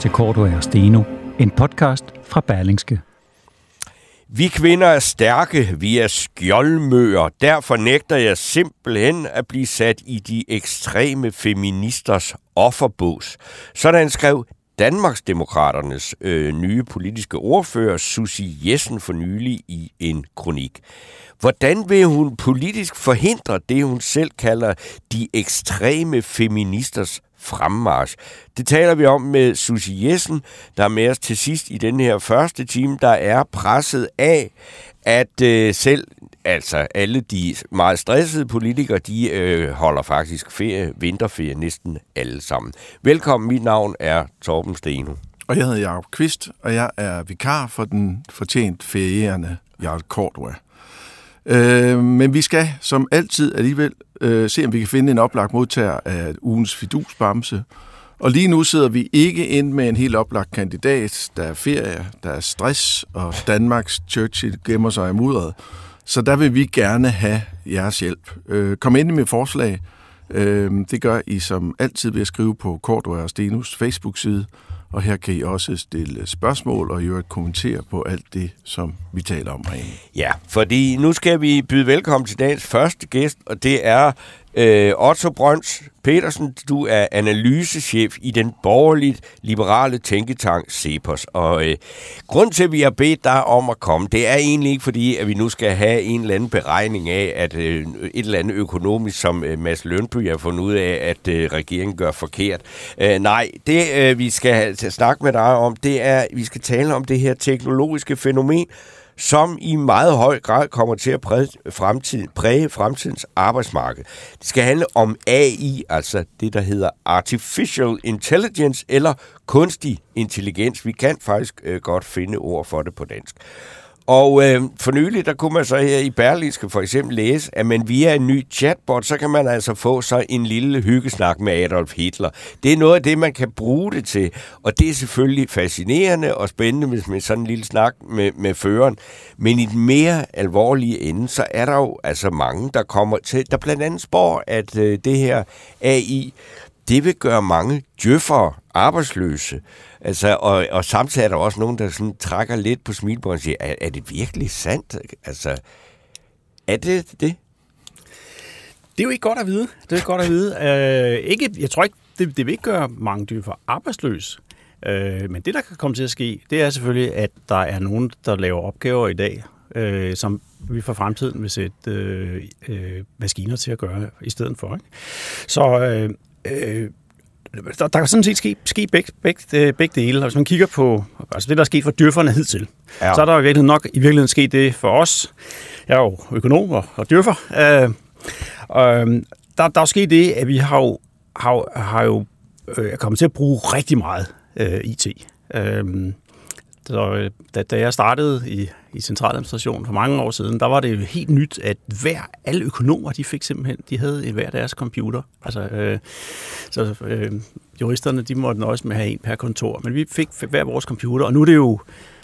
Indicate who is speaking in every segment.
Speaker 1: Til Korto og Steno, en podcast fra Berlingske.
Speaker 2: Vi kvinder er stærke, vi er skjoldmøer. Derfor nægter jeg simpelthen at blive sat i de ekstreme feministers offerbås. Sådan skrev Danmarksdemokraternes øh, nye politiske ordfører, Susi Jessen, for nylig i en kronik. Hvordan vil hun politisk forhindre det, hun selv kalder de ekstreme feministers fremmarsch. Det taler vi om med Susie Jessen, der er med os til sidst i den her første time, der er presset af, at øh, selv altså alle de meget stressede politikere, de øh, holder faktisk ferie, vinterferie næsten alle sammen. Velkommen, mit navn er Torben Steno.
Speaker 3: Og jeg hedder Jacob Kvist, og jeg er vikar for den fortjent ferierende Jarl Cordua. Øh, men vi skal som altid alligevel øh, se, om vi kan finde en oplagt modtager af ugens fidusbamse. Og lige nu sidder vi ikke ind med en helt oplagt kandidat. Der er ferie, der er stress, og Danmarks Churchill gemmer sig i mudderet. Så der vil vi gerne have jeres hjælp. Øh, kom ind med forslag. Øh, det gør I som altid ved at skrive på Cordua og Stenus Facebook-side. Og her kan I også stille spørgsmål og i øvrigt kommentere på alt det, som vi taler om herinde.
Speaker 2: Ja, fordi nu skal vi byde velkommen til dagens første gæst, og det er øh, Otto Brøns Petersen. Du er analysechef i den borgerligt liberale tænketank CEPOS. Og øh, grund til, at vi har bedt dig om at komme, det er egentlig ikke fordi, at vi nu skal have en eller anden beregning af, at øh, et eller andet økonomisk, som øh, Mads Lønby har fundet ud af, at øh, regeringen gør forkert. Øh, nej, det øh, vi skal have, snakke med dig om, det er, at vi skal tale om det her teknologiske fænomen, som i meget høj grad kommer til at præge, fremtid, præge fremtidens arbejdsmarked. Det skal handle om AI, altså det, der hedder Artificial Intelligence, eller kunstig intelligens. Vi kan faktisk øh, godt finde ord for det på dansk. Og øh, for nylig, der kunne man så her i Berlingske for eksempel læse, at man via en ny chatbot, så kan man altså få så en lille hyggesnak med Adolf Hitler. Det er noget af det, man kan bruge det til, og det er selvfølgelig fascinerende og spændende med, med sådan en lille snak med, med føreren. Men i den mere alvorlige ende, så er der jo altså mange, der kommer til, der blandt andet spår, at øh, det her AI, det vil gøre mange djøffere arbejdsløse. Altså, og, og samtidig er der også nogen, der sådan trækker lidt på smilbåndet og siger, er, er det virkelig sandt? Altså, er det det?
Speaker 4: Det er jo ikke godt at vide. Det er ikke godt at vide. Øh, ikke, jeg tror ikke, det, det vil ikke gøre mange dyr for arbejdsløs. Øh, men det, der kan komme til at ske, det er selvfølgelig, at der er nogen, der laver opgaver i dag, øh, som vi for fremtiden vil sætte øh, øh, maskiner til at gøre i stedet for. Ikke? Så øh, øh, der, der kan sådan set ske, ske begge, begge, begge dele. Hvis man kigger på altså det, der er sket for dyrferne hidtil, ja. så er der i virkeligheden nok i virkeligheden sket det for os. Jeg er jo økonom og, og dyrfer. Øh, og, der, der er sket det, at vi har jo, har, har jo øh, kommet til at bruge rigtig meget øh, IT. Øh, så øh, da, da jeg startede i, i centraladministrationen for mange år siden, der var det jo helt nyt, at hver, alle økonomer, de fik simpelthen, de havde hver deres computer. Altså, øh, så øh, juristerne, de måtte nøjes med at have en per kontor, men vi fik hver vores computer, og nu er det jo,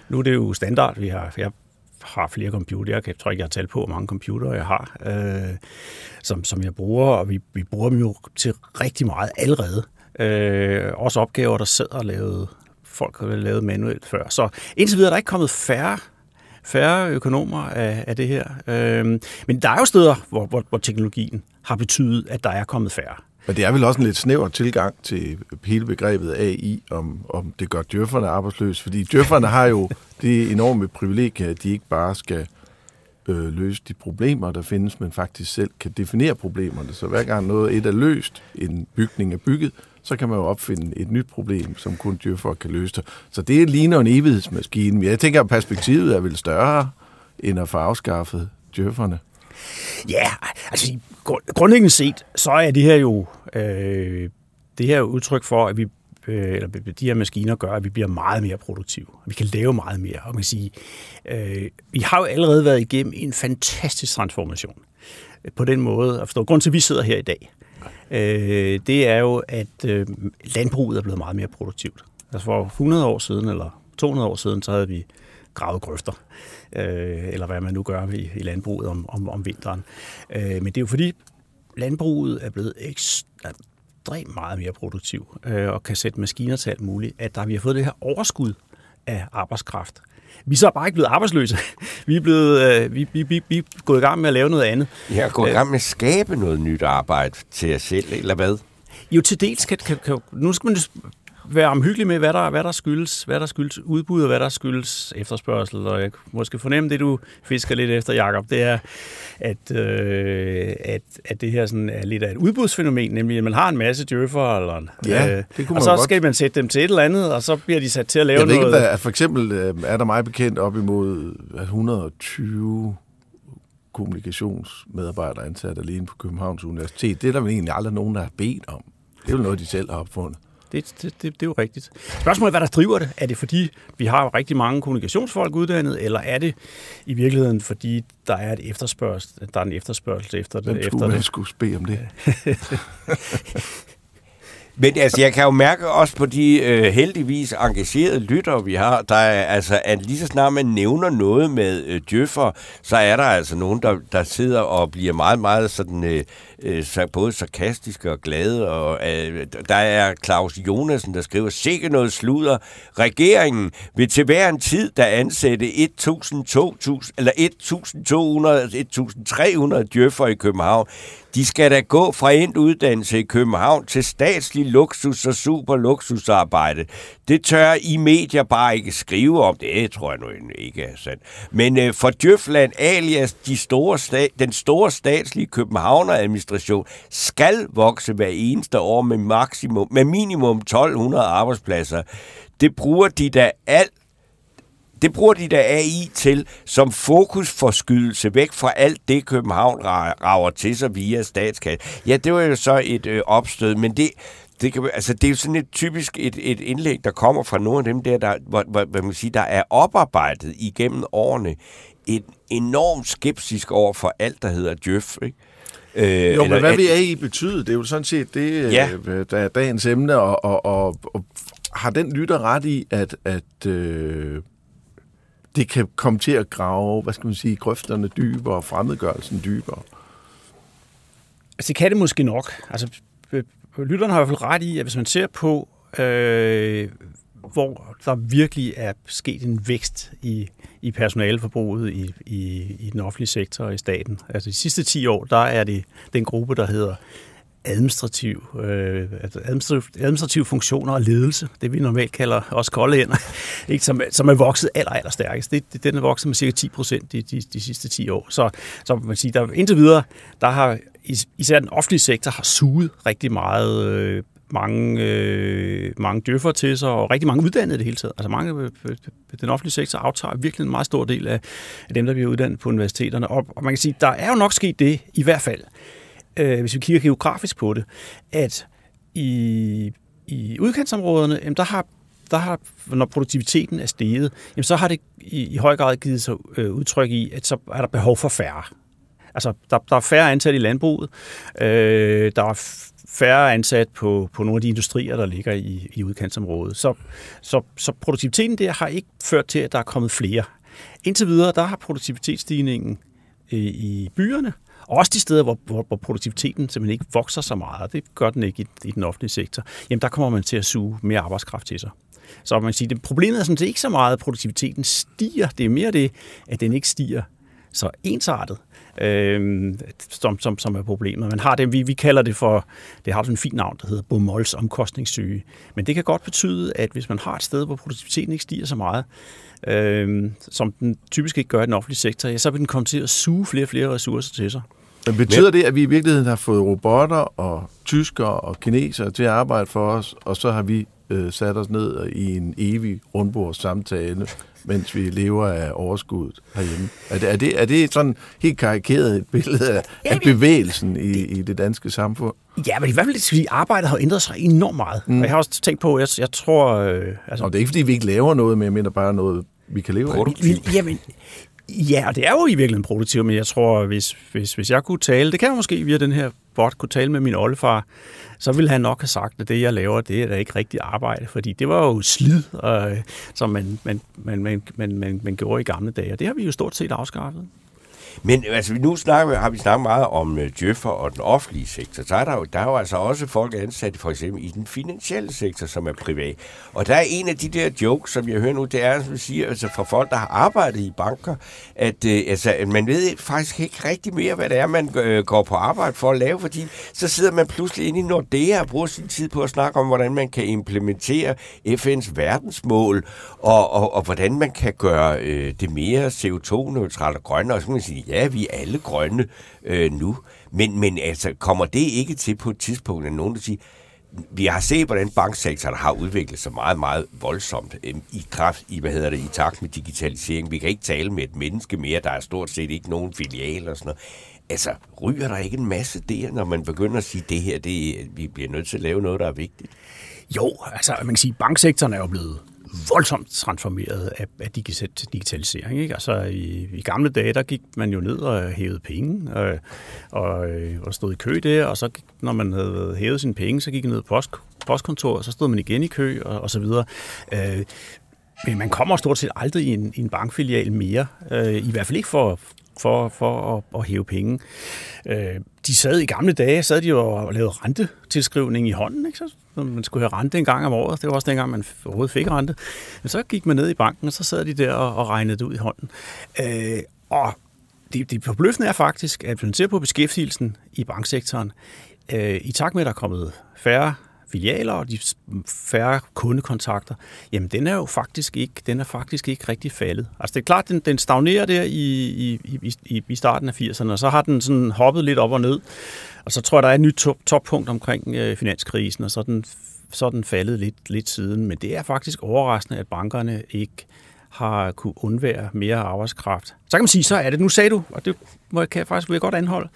Speaker 4: nu er det jo standard. Vi har, jeg har flere computere. Jeg tror ikke, jeg har talt på, hvor mange computere jeg har, øh, som, som jeg bruger, og vi, vi bruger dem jo til rigtig meget allerede. Øh, også opgaver, der sidder og lavet folk har lavet manuelt før. Så indtil videre er der ikke kommet færre færre økonomer af, af det her. Øhm, men der er jo steder, hvor, hvor, hvor teknologien har betydet, at der er kommet færre.
Speaker 3: Men det er vel også en lidt snæver tilgang til hele begrebet AI, om, om det gør djøfferne arbejdsløse. Fordi djøfferne har jo det enorme privilegie, at de ikke bare skal øh, løse de problemer, der findes, men faktisk selv kan definere problemerne. Så hver gang noget et er løst, en bygning er bygget, så kan man jo opfinde et nyt problem, som kun dyrfolk kan løse det. Så det ligner en evighedsmaskine. Men jeg tænker, at perspektivet er vel større, end at få afskaffet djøfferne.
Speaker 4: Ja, altså grundlæggende set, så er det her jo øh, det her udtryk for, at vi øh, eller de her maskiner gør, at vi bliver meget mere produktive. Vi kan lave meget mere. Og man kan sige, øh, vi har jo allerede været igennem en fantastisk transformation. På den måde at forstå. Grunden til, at vi sidder her i dag, øh, det er jo, at øh, landbruget er blevet meget mere produktivt. Altså for 100 år siden, eller 200 år siden, så havde vi gravet grøfter, øh, eller hvad man nu gør i, i landbruget om, om, om vinteren. Øh, men det er jo fordi, landbruget er blevet ekstremt meget mere produktiv, øh, og kan sætte maskiner til alt muligt, at der, vi har fået det her overskud af arbejdskraft. Vi er så bare ikke blevet arbejdsløse. Vi er, blevet, øh, vi, vi, vi, vi er gået i gang med at lave noget andet.
Speaker 2: Har gået i gang med at skabe noget nyt arbejde til os selv, eller hvad?
Speaker 4: Jo, til dels kan, kan, kan nu skal man være omhyggelig med, hvad der, hvad der skyldes, hvad der skyldes udbud, og hvad der skyldes efterspørgsel. Og jeg måske fornemme det, du fisker lidt efter, Jacob, det er, at, øh, at, at det her sådan er lidt af et udbudsfænomen, nemlig at man har en masse djøffer, eller,
Speaker 3: ja, øh, det kunne
Speaker 4: og så godt. skal man sætte dem til et eller andet, og så bliver de sat til at lave
Speaker 3: jeg
Speaker 4: noget.
Speaker 3: Jeg ved ikke, hvad, for eksempel øh, er der meget bekendt op imod 120 kommunikationsmedarbejdere ansat alene på Københavns Universitet. Det er der vel egentlig aldrig nogen, der har bedt om. Det er jo noget, de selv har opfundet.
Speaker 4: Det, det, det, det er jo rigtigt. Spørgsmålet er, hvad der driver det. Er det fordi, vi har rigtig mange kommunikationsfolk uddannet, eller er det i virkeligheden, fordi der er, et efterspørgsel, der er en efterspørgsel efter det?
Speaker 3: Hvem skulle,
Speaker 4: efter
Speaker 3: det? skulle bede om det?
Speaker 2: Men altså, jeg kan jo mærke også på de øh, heldigvis engagerede lyttere, vi har, der er altså, at lige så snart man nævner noget med øh, djøffer, så er der altså nogen, der, der sidder og bliver meget, meget sådan, øh, øh, både sarkastiske og glade. Og, øh, der er Claus Jonasen, der skriver, sikke noget sludder. Regeringen vil til hver en tid, der ansætte 1.200 eller 1.200, 1.300 djøffer i København. De skal da gå fra endt uddannelse i København til statslig luksus og super luksusarbejde. Det tør I medier bare ikke skrive om. Det tror jeg nu ikke er sandt. Men øh, for Djøfland alias de store sta- den store statslige Københavner-administration skal vokse hver eneste år med, maksimum, med minimum 1200 arbejdspladser. Det bruger de da alt det bruger de der AI til som fokusforskydelse væk fra alt det, København rager til sig via statskassen. Ja, det var jo så et øh, opstød, men det, det, kan, altså, det er jo sådan et typisk et, et indlæg, der kommer fra nogle af dem der, der hvor, hvor, hvad man siger, der er oparbejdet igennem årene et enormt skeptisk over for alt, der hedder Djøf, ikke?
Speaker 3: Øh, jo, men hvad vil AI betyde? Det er jo sådan set det, ja. øh, der er dagens emne, og, og, og, og har den lytter ret i, at, at øh, det kan komme til at grave, hvad skal man sige, grøfterne dybere, fremmedgørelsen dybere?
Speaker 4: Altså, det kan det måske nok. Altså, lytterne har i hvert fald ret i, at hvis man ser på, øh, hvor der virkelig er sket en vækst i, i personaleforbruget i, i, i den offentlige sektor og i staten. Altså de sidste 10 år, der er det den gruppe, der hedder administrativ, øh, altså administrativ, administrativ funktioner og ledelse, det vi normalt kalder også kolde hænder, ikke, som, som er vokset aller, aller stærkest. Det, det, den er vokset med cirka 10 procent de, de, de sidste 10 år. Så, så man sige, der, indtil videre, der har især den offentlige sektor har suget rigtig meget øh, mange, øh, mange døffer til sig, og rigtig mange uddannede det hele taget. Altså mange, øh, øh, øh, den offentlige sektor aftager virkelig en meget stor del af, af dem, der bliver uddannet på universiteterne. Og, og man kan sige, der er jo nok sket det, i hvert fald, øh, hvis vi kigger geografisk på det, at i, i udkantsområderne, jamen der har der har, når produktiviteten er steget, jamen så har det i, i høj grad givet sig øh, udtryk i, at så er der behov for færre. Altså, der, der er færre ansat i landbruget, øh, der er færre ansat på, på nogle af de industrier, der ligger i, i udkantsområdet. Så, så, så produktiviteten der har ikke ført til, at der er kommet flere. Indtil videre, der har produktivitetsstigningen i, i byerne, og også de steder, hvor, hvor, hvor produktiviteten simpelthen ikke vokser så meget, det gør den ikke i, i den offentlige sektor, jamen der kommer man til at suge mere arbejdskraft til sig. Så man kan sige, at problemet er sådan set ikke så meget, at produktiviteten stiger. Det er mere det, at den ikke stiger så ensartet, øh, som, som, som er problemet. Man har det, vi, vi kalder det for, det har sådan en fin navn, der hedder Bomols omkostningssyge. Men det kan godt betyde, at hvis man har et sted, hvor produktiviteten ikke stiger så meget, øh, som den typisk ikke gør i den offentlige sektor, ja, så vil den komme til at suge flere og flere ressourcer til sig.
Speaker 3: Men betyder det, at vi i virkeligheden har fået robotter og tyskere og kinesere til at arbejde for os, og så har vi øh, sat os ned i en evig rundbordssamtale, mens vi lever af overskuddet herhjemme. Er det, er det, er det sådan helt karikeret et billede af, af bevægelsen i, i det danske samfund?
Speaker 4: Ja, men i hvert fald, fordi arbejdet har ændret sig enormt meget. Mm. Og jeg har også tænkt på, jeg, jeg tror... Øh,
Speaker 3: altså, og det er ikke, fordi vi ikke laver noget, men jeg mener bare noget, vi kan leve af.
Speaker 4: Vi, jamen, Ja, og det er jo i virkeligheden produktivt, men jeg tror, hvis, hvis, hvis jeg kunne tale, det kan jeg måske via den her bot kunne tale med min oldefar, så ville han nok have sagt, at det, jeg laver, det er da ikke rigtigt arbejde, fordi det var jo slid, øh, som man, man, man, man, man, man, man gjorde i gamle dage, og det har vi jo stort set afskaffet.
Speaker 2: Men altså, nu snakker, har vi snakket meget om øh, uh, Djøffer og den offentlige sektor. Så er der, jo, der er jo altså også folk ansat for eksempel i den finansielle sektor, som er privat. Og der er en af de der jokes, som jeg hører nu, det er, som vi siger, altså fra folk, der har arbejdet i banker, at uh, altså, man ved faktisk ikke rigtig mere, hvad det er, man uh, går på arbejde for at lave, fordi så sidder man pludselig inde i Nordea og bruger sin tid på at snakke om, hvordan man kan implementere FN's verdensmål, og, og, og hvordan man kan gøre uh, det mere CO2-neutralt og grønt, og så kan man sige, ja, vi er alle grønne øh, nu, men, men altså, kommer det ikke til på et tidspunkt, at nogen der siger, vi har set, hvordan banksektoren har udviklet sig meget, meget voldsomt øh, i kraft, i, hvad hedder det, i takt med digitalisering. Vi kan ikke tale med et menneske mere, der er stort set ikke nogen filial og sådan noget. Altså, ryger der ikke en masse der, når man begynder at sige, det her, det, vi bliver nødt til at lave noget, der er vigtigt?
Speaker 4: Jo, altså man kan sige, banksektoren er jo blevet voldsomt transformeret af, af digitalisering. Ikke? Altså i, i gamle dage, der gik man jo ned og hævede penge, øh, og, øh, og stod i kø der, og så når man havde hævet sine penge, så gik man ned på post, postkontoret, og så stod man igen i kø, og, og så videre. Øh, men man kommer stort set aldrig i en, i en bankfilial mere, øh, i hvert fald ikke for, for, for at, at hæve penge. Øh, de sad i gamle dage, sad de jo og lavede rentetilskrivning i hånden, ikke? Så man skulle have rente en gang om året. Det var også dengang, man overhovedet fik rente. Men så gik man ned i banken, og så sad de der og, og regnede det ud i hånden. Øh, og det, det forbløffende er faktisk, at hvis man ser på beskæftigelsen i banksektoren, øh, i takt med, at der er kommet færre filialer og de færre kundekontakter, jamen den er jo faktisk ikke, den er faktisk ikke rigtig faldet. Altså det er klart, den, den stagnerer der i, i, i, i starten af 80'erne, og så har den sådan hoppet lidt op og ned. Og så tror jeg, der er et nyt top, toppunkt omkring øh, finanskrisen, og så er den, så er den faldet lidt, lidt siden. Men det er faktisk overraskende, at bankerne ikke har kunne undvære mere arbejdskraft. Så kan man sige, så er det, nu sagde du, og det må jeg, kan jeg faktisk vil jeg godt anholde,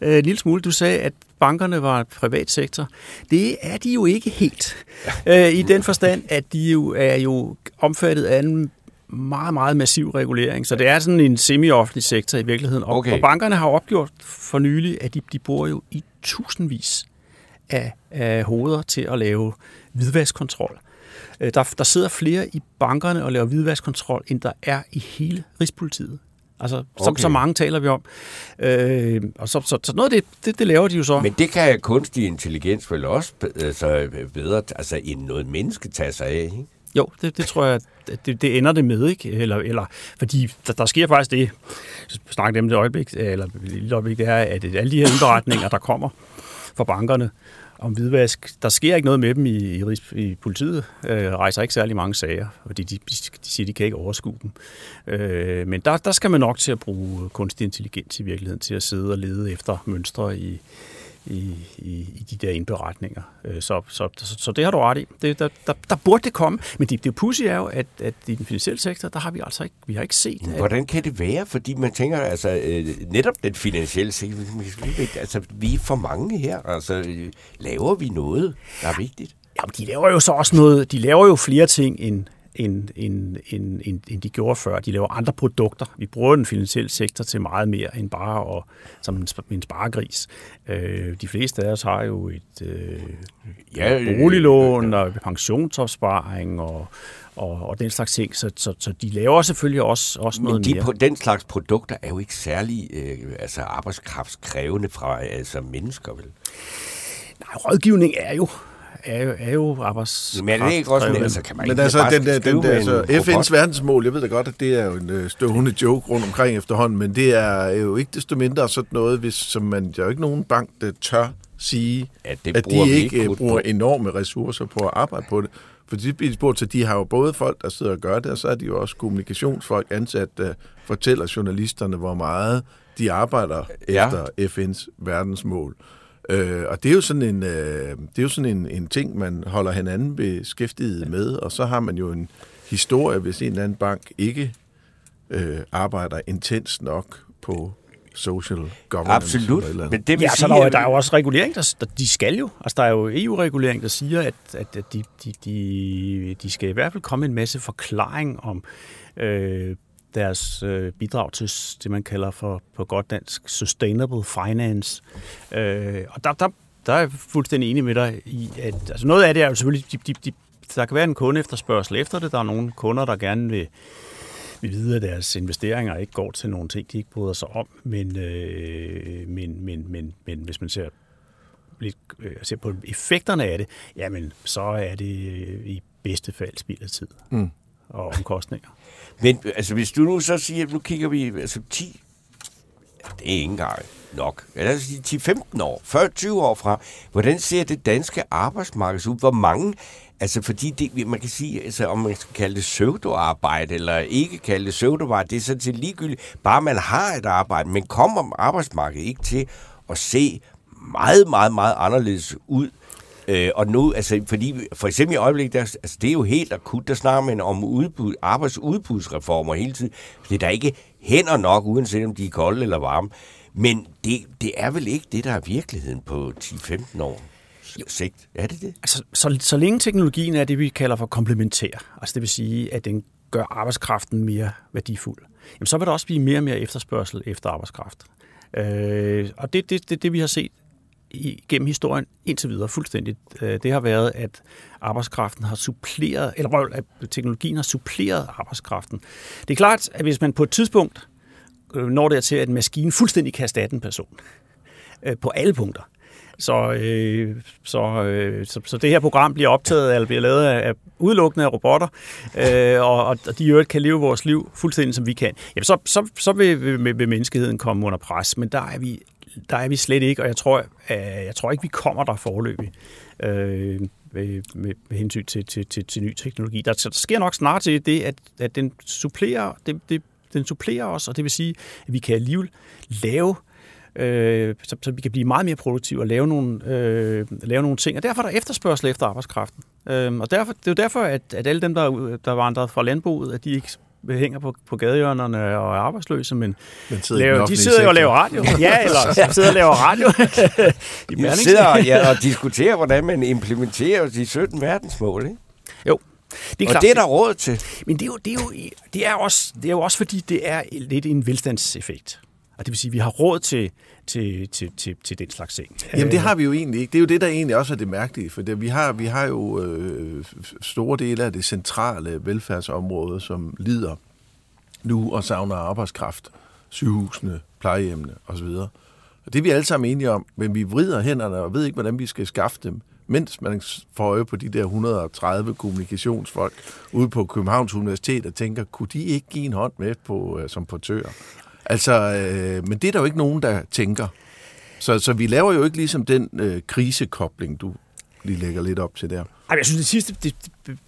Speaker 4: øh, en lille smule, du sagde, at bankerne var privat sektor. Det er de jo ikke helt. Øh, I den forstand, at de jo er jo omfattet af en meget, meget massiv regulering. Så det er sådan en semi-offentlig sektor i virkeligheden. Og, okay. og bankerne har opgjort for nylig, at de, de bruger jo i tusindvis af, af hoveder til at lave hvidvaskkontrol. Øh, der, der sidder flere i bankerne og laver hvidvaskkontrol, end der er i hele Rigspolitiet. Altså, okay. så, så mange taler vi om. Øh, og så, så, så noget af det, det, det laver de jo så.
Speaker 2: Men det kan kunstig intelligens vel også altså, bedre altså, end noget menneske tager sig af, ikke?
Speaker 4: Jo, det, det tror jeg, det, det ender det med, ikke? Eller, eller, fordi der, der sker faktisk det, snakker dem det øjeblik, eller et øjeblik, det er, at alle de her indberetninger, der kommer fra bankerne, om hvidvask. Der sker ikke noget med dem i, i, i politiet. Øh, rejser ikke særlig mange sager, fordi de, de siger, de kan ikke overskue dem. Øh, men der, der skal man nok til at bruge kunstig intelligens i virkeligheden til at sidde og lede efter mønstre i, i, i, i de der indberetninger. Øh, så, så, så, så det har du ret i. Det, der, der, der burde det komme, men det, det pussy er jo, at, at i den finansielle sektor, der har vi altså ikke, vi har ikke set... At...
Speaker 2: Hvordan kan det være? Fordi man tænker, altså øh, netop den finansielle sektor, altså vi er for mange her, altså laver vi noget, der er vigtigt?
Speaker 4: Jamen, de laver jo så også noget, de laver jo flere ting end, end, end, end, end, end de gjorde før. De laver andre produkter. Vi bruger den finansielle sektor til meget mere end bare at, som en, en sparegris. Øh, de fleste af os har jo et øh, ja, boliglån og pensionsopsparing og, og, og den slags ting, så, så, så de laver selvfølgelig også, også noget
Speaker 2: de,
Speaker 4: mere.
Speaker 2: På, den slags produkter er jo ikke særlig øh, altså arbejdskraftskrævende fra altså mennesker, vel?
Speaker 4: Nej, rådgivning er jo er jo, er jo arbejds...
Speaker 2: Men er det ikke også sådan, altså, kan man
Speaker 3: Men altså, den, den, den, den, altså, FN's verdensmål, jeg ved da godt, at det er jo en øh, stående joke rundt omkring efterhånden, men det er jo ikke desto mindre sådan noget, hvis, som man, der er jo ikke nogen bank, der tør sige, at, det at de ikke, ikke bruger enorme ressourcer på at arbejde på det. For de bliver spurgt til, de har jo både folk, der sidder og gør det, og så er de jo også kommunikationsfolk ansat, der fortæller journalisterne, hvor meget de arbejder ja. efter FN's verdensmål. Øh, og det er jo sådan, en, øh, det er jo sådan en, en ting, man holder hinanden beskæftiget med, og så har man jo en historie, hvis en eller anden bank ikke øh, arbejder intens nok på social governance.
Speaker 2: Absolut.
Speaker 3: eller eller.
Speaker 2: Men det vil
Speaker 4: Ja, så
Speaker 2: sige,
Speaker 4: der, er jo-
Speaker 2: at-
Speaker 4: der er jo også regulering, der, der de skal jo. Altså, der er jo EU-regulering, der siger, at, at, at de, de, de, de skal i hvert fald komme en masse forklaring om øh, deres øh, bidrag til det, man kalder for på godt dansk sustainable finance. Øh, og der, der, der er jeg fuldstændig enig med dig i, at altså noget af det er jo selvfølgelig, de, de, de, der kan være en kunde efterspørgsel efter det. Der er nogle kunder, der gerne vil vi ved, at deres investeringer ikke går til nogle ting, de ikke bryder sig om, men, øh, men, men, men, men hvis man ser, lidt, øh, ser på effekterne af det, jamen så er det øh, i bedste fald spild af tid
Speaker 3: Mm.
Speaker 4: og omkostninger.
Speaker 2: Men altså, hvis du nu så siger, nu kigger vi altså 10, ja, det er ikke engang nok, lad os sige 10-15 år, 40-20 år fra, hvordan ser det danske arbejdsmarked ud? Hvor mange, altså fordi det, man kan sige, altså, om man skal kalde det pseudoarbejde, eller ikke kalde det pseudoarbejde, det er sådan set ligegyldigt, bare man har et arbejde, men kommer arbejdsmarkedet ikke til at se meget, meget, meget anderledes ud, Øh, og nu, altså, fordi for eksempel i øjeblikket, der, altså, det er jo helt akut, der snakker man om udbud, arbejdsudbudsreformer hele tiden, fordi der er ikke hænder nok, uanset om de er kolde eller varme. Men det, det er vel ikke det, der er virkeligheden på 10-15 år sigt. Er det det?
Speaker 4: Altså, så, så længe teknologien er det, vi kalder for komplementær, altså det vil sige, at den gør arbejdskraften mere værdifuld, jamen så vil der også blive mere og mere efterspørgsel efter arbejdskraft. Øh, og det er det, det, det, vi har set gennem historien indtil videre fuldstændigt. Øh, det har været, at arbejdskraften har suppleret, eller røv, at teknologien har suppleret arbejdskraften. Det er klart, at hvis man på et tidspunkt når når dertil, at en maskine fuldstændig kan erstatte en person øh, på alle punkter, så, øh, så, øh, så, så det her program bliver optaget, eller bliver lavet af, af udelukkende af robotter, øh, og, og de i øvrigt kan leve vores liv fuldstændig som vi kan, jamen så, så, så vil, vil, vil menneskeheden komme under pres, men der er vi, der er vi slet ikke, og jeg tror, øh, jeg tror ikke, vi kommer der forløbig. Øh, med, med, med hensyn til, til, til, til ny teknologi. Der, så der sker nok snart til det, at, at den supplerer det, det, den supplerer os, og det vil sige, at vi kan alligevel lave øh, så, så vi kan blive meget mere produktive og lave nogle, øh, lave nogle ting. Og derfor er der efterspørgsel efter arbejdskraften. Øh, og derfor, det er jo derfor, at, at alle dem, der, der vandrede fra landbruget, at de ikke hænger på, på gadehjørnerne og er arbejdsløse, men,
Speaker 3: Men sidder
Speaker 4: laver, de sidder jo og laver radio. Ja, eller sidder og laver radio. I Berlingske.
Speaker 2: sidder og, ja, og diskuterer, hvordan man implementerer de 17 verdensmål. Ikke?
Speaker 4: Jo, det er
Speaker 2: Og
Speaker 4: klart.
Speaker 2: det er der råd til.
Speaker 4: Men det er, jo, det, er jo, det, er også, det er jo også fordi, det er lidt en velstandseffekt. Og det vil sige, at vi har råd til, til, til, til, til den slags ting.
Speaker 3: Jamen det har vi jo egentlig ikke. Det er jo det, der egentlig også er det mærkelige, for det, vi, har, vi har jo øh, store dele af det centrale velfærdsområde, som lider nu og savner arbejdskraft. Sygehusene, plejehjemmene osv. Og det er vi alle sammen enige om, men vi vrider hænderne og ved ikke, hvordan vi skal skaffe dem, mens man får øje på de der 130 kommunikationsfolk ude på Københavns Universitet og tænker, kunne de ikke give en hånd med på, øh, som portører? Altså, øh, men det er der jo ikke nogen, der tænker. Så, så vi laver jo ikke ligesom den øh, krisekobling, du lige lægger lidt op til der.
Speaker 4: Ej, jeg synes, det sidste, det, det,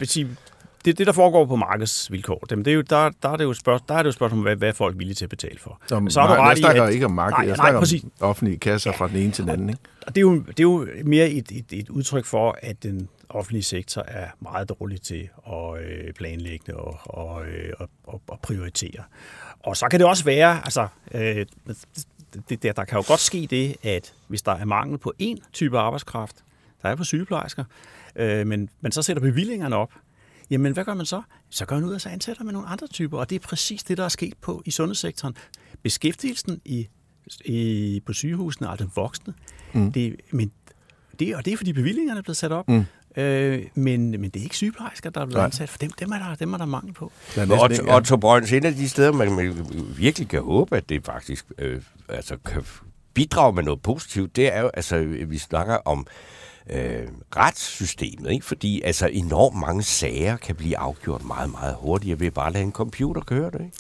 Speaker 4: det, det der foregår på markedsvilkår, det er jo, der, der, er det jo spørgsmål, der er det jo spørgsmål om, hvad, hvad er folk villige til at betale for.
Speaker 3: Som,
Speaker 4: Så har du
Speaker 3: jeg
Speaker 4: ret i,
Speaker 3: snakker
Speaker 4: at-
Speaker 3: ikke om markedet,
Speaker 4: Nej,
Speaker 3: jeg
Speaker 4: nej,
Speaker 3: snakker
Speaker 4: præcis.
Speaker 3: om offentlige kasser fra den ene til den anden. Ikke?
Speaker 4: Og det er jo, det er jo mere et, et, et udtryk for, at den offentlige sektor er meget dårlig til at øh, planlægge og, og, øh, og, og, og prioritere. Og så kan det også være, altså, øh, det, der, der kan jo godt ske det, at hvis der er mangel på én type arbejdskraft, der er på sygeplejersker, øh, men man så sætter bevillingerne op, jamen hvad gør man så? Så gør man ud af, så ansætter man nogle andre typer, og det er præcis det, der er sket på i sundhedssektoren. Beskæftigelsen i, i, på sygehusene er den voksne, mm. det, men det, og det er, fordi bevillingerne er blevet sat op. Mm. Øh, men, men det er ikke sygeplejersker, der er blevet
Speaker 3: Nej.
Speaker 4: ansat, for dem, dem, er der, dem er der mangel på.
Speaker 3: Er
Speaker 2: Men Otto,
Speaker 3: ikke-
Speaker 2: Otto Brøns, et af de steder, man, man virkelig kan håbe, at det faktisk øh, altså, kan bidrage med noget positivt, det er jo, altså, vi snakker om øh, retssystemet, ikke? fordi altså, enormt mange sager kan blive afgjort meget, meget hurtigere ved bare at lade en computer køre det. Ikke?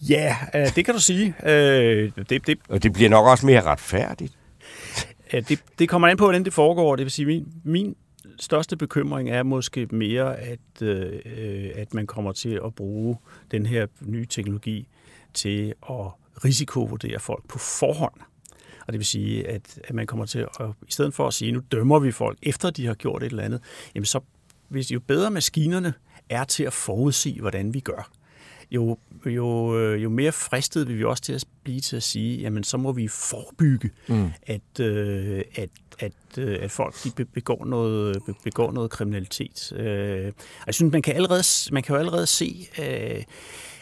Speaker 4: Ja, øh, det kan du sige. Øh, det, det,
Speaker 2: Og det bliver nok også mere retfærdigt.
Speaker 4: det, det kommer an på, hvordan det foregår. Det vil sige, min, min største bekymring er måske mere, at, øh, at man kommer til at bruge den her nye teknologi til at risikovurdere folk på forhånd. Og det vil sige, at, at man kommer til at, i stedet for at sige, nu dømmer vi folk, efter de har gjort et eller andet, jamen så hvis jo bedre maskinerne er til at forudse, hvordan vi gør, jo, jo, øh, jo mere fristet vil vi også til at blive til at sige, jamen så må vi forebygge, mm. at, øh, at, at, øh, at folk de begår, noget, begår noget kriminalitet. Øh, jeg synes, man kan, allerede, man kan jo allerede se, øh,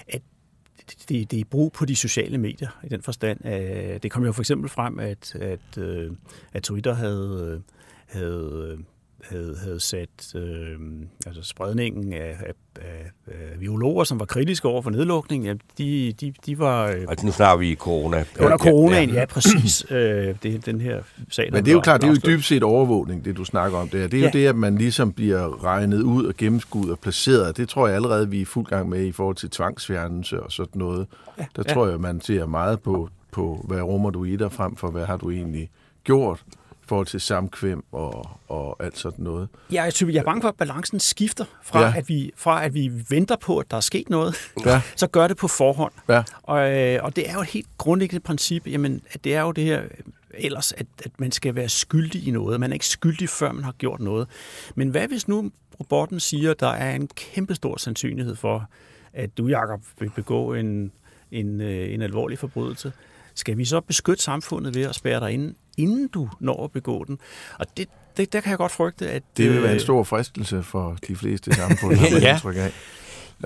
Speaker 4: at det, det er brug på de sociale medier i den forstand. Øh, det kom jo for eksempel frem, at, at, øh, at Twitter havde, havde havde, havde sat øh, altså spredningen af, af, af, af biologer, som var kritiske over for nedlukning, ja, de, de, de var... Øh,
Speaker 2: altså nu snakker vi corona.
Speaker 4: Under coronaen, ja, ja præcis. øh, det er den her sag,
Speaker 3: Men det er jo klart, det er jo dybt set overvågning, det du snakker om der. Det er ja. jo det, at man ligesom bliver regnet ud og gennemskudt og placeret. Det tror jeg allerede, vi er fuld gang med i forhold til tvangsfjernelse og sådan noget. Ja. Der ja. tror jeg, man ser meget på, på, hvad rummer du i dig, frem for hvad har du egentlig gjort i forhold til samkvem og, og alt sådan noget.
Speaker 4: Ja, jeg, synes, jeg er bange for, at balancen skifter fra, ja. at, vi, fra at vi venter på, at der er sket noget, ja. så gør det på forhånd. Ja. Og, øh, og det er jo et helt grundlæggende princip, jamen, at det er jo det her ellers, at, at man skal være skyldig i noget. Man er ikke skyldig, før man har gjort noget. Men hvad hvis nu robotten siger, at der er en kæmpestor sandsynlighed for, at du, Jacob, vil begå en, en, øh, en alvorlig forbrydelse? Skal vi så beskytte samfundet ved at spærre dig inde, inden du når at begå den? Og det, det, der kan jeg godt frygte, at...
Speaker 3: Det vil være en øh, stor fristelse for de fleste samfund, ja. af.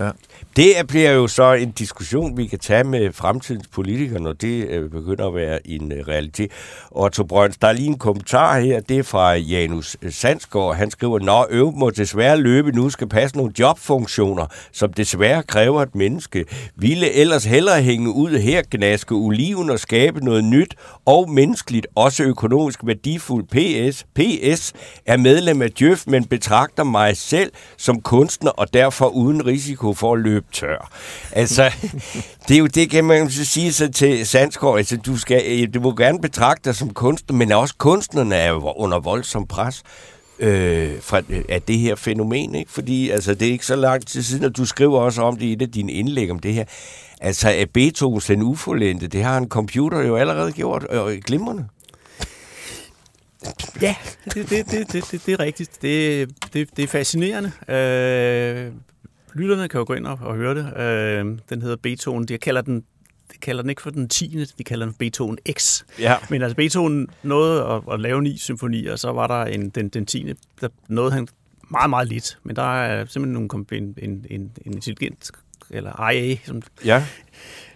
Speaker 2: Ja. Det bliver jo så en diskussion, vi kan tage med fremtidens politikere, når det øh, begynder at være en øh, realitet. Otto Brøns, der er lige en kommentar her, det er fra Janus øh, Sandsgaard. Han skriver, Nå, øv må desværre løbe nu, skal passe nogle jobfunktioner, som desværre kræver et menneske. Ville ellers hellere hænge ud her, gnaske oliven og skabe noget nyt og menneskeligt, også økonomisk værdifuldt. PS, PS er medlem af Djøf, men betragter mig selv som kunstner og derfor uden risiko risiko for at løbe tør. Altså, det er jo det, kan man så sige så til Sandsgaard. Altså, du, skal, øh, du må gerne betragte dig som kunstner, men også kunstnerne er jo under voldsom pres øh, fra, øh, af det her fænomen. Ikke? Fordi altså, det er ikke så lang tid siden, og du skriver også om det i et af dine indlæg om det her. Altså, at Beethovens Den Uforlente, det har en computer jo allerede gjort øh, øh, glimrende.
Speaker 4: Ja, det, det, det, det, det, det er rigtigt. Det, det, det er fascinerende. Øh, lytterne kan jo gå ind og, og høre det. Øh, den hedder Beethoven. De kalder den de kalder den ikke for den 10. De kalder den Beethoven X. Ja. Men altså Beethoven nåede at, at lave ni symfonier, og så var der en, den, den 10. der nåede han meget, meget lidt. Men der er simpelthen nogle, en, en, en, en intelligent, eller IA, som ja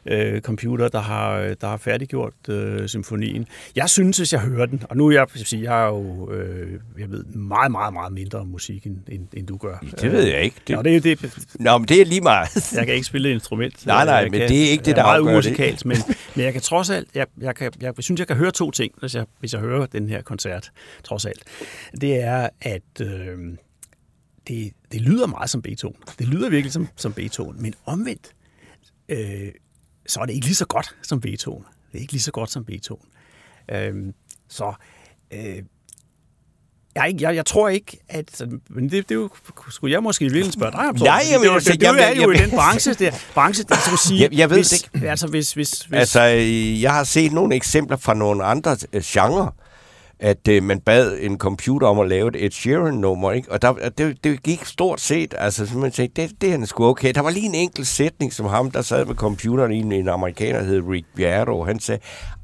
Speaker 4: øh, computer, der har, der har færdiggjort øh, symfonien. Jeg synes, hvis jeg hører den, og nu er jeg, jeg, sige, jeg er jo, øh, jeg ved meget, meget, meget mindre om musik, end, end, end du gør.
Speaker 2: Det ved jeg ikke.
Speaker 4: Det, Nå, det, det,
Speaker 2: Nå, men det er lige meget.
Speaker 4: jeg kan ikke spille et instrument.
Speaker 2: Nej, nej, men
Speaker 4: kan,
Speaker 2: det er ikke det, der er
Speaker 4: meget musikalsk, men, men jeg kan trods alt, jeg, jeg, kan, jeg, jeg synes, jeg kan høre to ting, hvis jeg, hvis jeg hører den her koncert, trods alt. Det er, at øh, det, det lyder meget som Beethoven. Det lyder virkelig som, som Beethoven, men omvendt, øh, så er det ikke lige så godt som Beethoven. Det er ikke lige så godt som Beethoven. Øhm, så øh, jeg, jeg, jeg tror ikke, at... Men det, det er jo, skulle jeg måske virkelig spørge dig om?
Speaker 2: Nej, jeg
Speaker 4: det, det, det, det, det er jo i den branche, der, branche der, så sige,
Speaker 2: jeg, jeg ved
Speaker 4: hvis,
Speaker 2: ikke.
Speaker 4: Altså, hvis, hvis, hvis,
Speaker 2: altså, jeg har set nogle eksempler fra nogle andre øh, genrer, at øh, man bad en computer om at lave et Ed Sheeran-nummer, ikke? Og der, det, det gik stort set, altså så man sagde, det, det er sgu okay. Der var lige en enkelt sætning, som ham, der sad med computeren i en, en amerikaner, der hed Rick Beato, han sagde,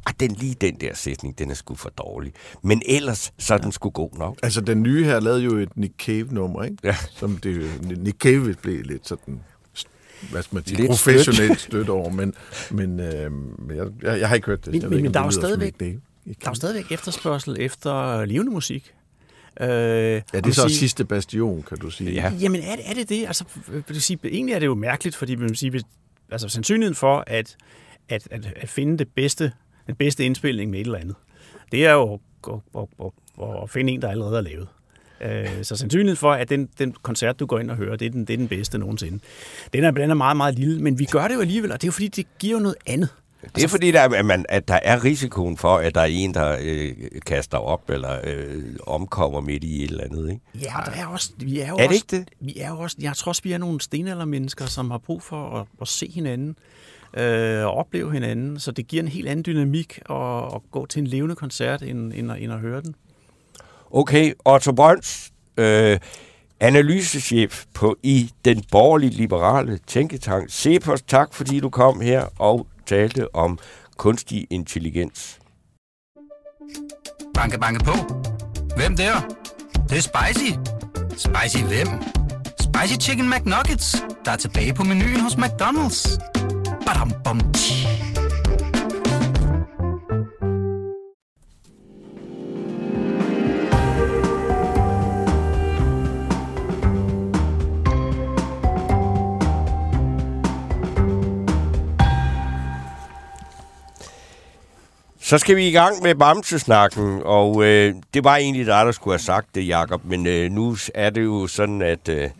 Speaker 2: at den lige den der sætning, den er sgu for dårlig. Men ellers, så er den sgu god nok.
Speaker 3: Altså, den nye her lavede jo et Nick Cave-nummer, ikke? Ja. Som det, Nick Cave blev lidt sådan hvad skal man sige, Lidt professionelt støt. støt over, men, men øh, jeg, jeg, jeg har ikke hørt det.
Speaker 4: Men,
Speaker 3: jeg
Speaker 4: men, men der er jo stadigvæk, der er jo stadigvæk efterspørgsel efter levende musik.
Speaker 3: Øh, ja, det er så sige, sidste bastion, kan du sige.
Speaker 4: Ja. Jamen er det er det? det? Altså, vil sige, egentlig er det jo mærkeligt, fordi vil sige, altså, sandsynligheden for at, at, at, at finde det bedste, den bedste indspilning med et eller andet, det er jo at, at, at, at finde en, der allerede er lavet. Øh, så sandsynligheden for, at den, den koncert, du går ind og hører, det er den, det er den bedste nogensinde. Den er, den er meget, meget lille, men vi gør det jo alligevel, og det er jo fordi, det giver jo noget andet.
Speaker 2: Det er fordi, der er, at, man, at der er risikoen for, at der er en, der øh, kaster op eller øh, omkommer midt i et eller andet. Ikke?
Speaker 4: Ja, der er også... Vi er, jo
Speaker 2: er det
Speaker 4: også,
Speaker 2: ikke det?
Speaker 4: Vi er jo også, jeg tror også, vi er nogle stenaldermennesker, som har brug for at, at se hinanden. øh, og opleve hinanden. Så det giver en helt anden dynamik at, at gå til en levende koncert, end, end, at, end at høre den.
Speaker 2: Okay, Otto Brøns, øh, analysechef på i den borgerlige liberale tænketank. Cepos, tak fordi du kom her og talte om kunstig intelligens.
Speaker 5: Banke, banke på. Hvem der? Det, det er spicy. Spicy hvem? Spicy Chicken McNuggets, der er tilbage på menuen hos McDonald's. Badum, bom, tji.
Speaker 2: Så skal vi i gang med Bamsesnakken, og øh, det var egentlig dig, der skulle have sagt det, Jakob, men øh, nu er det jo sådan, at øh,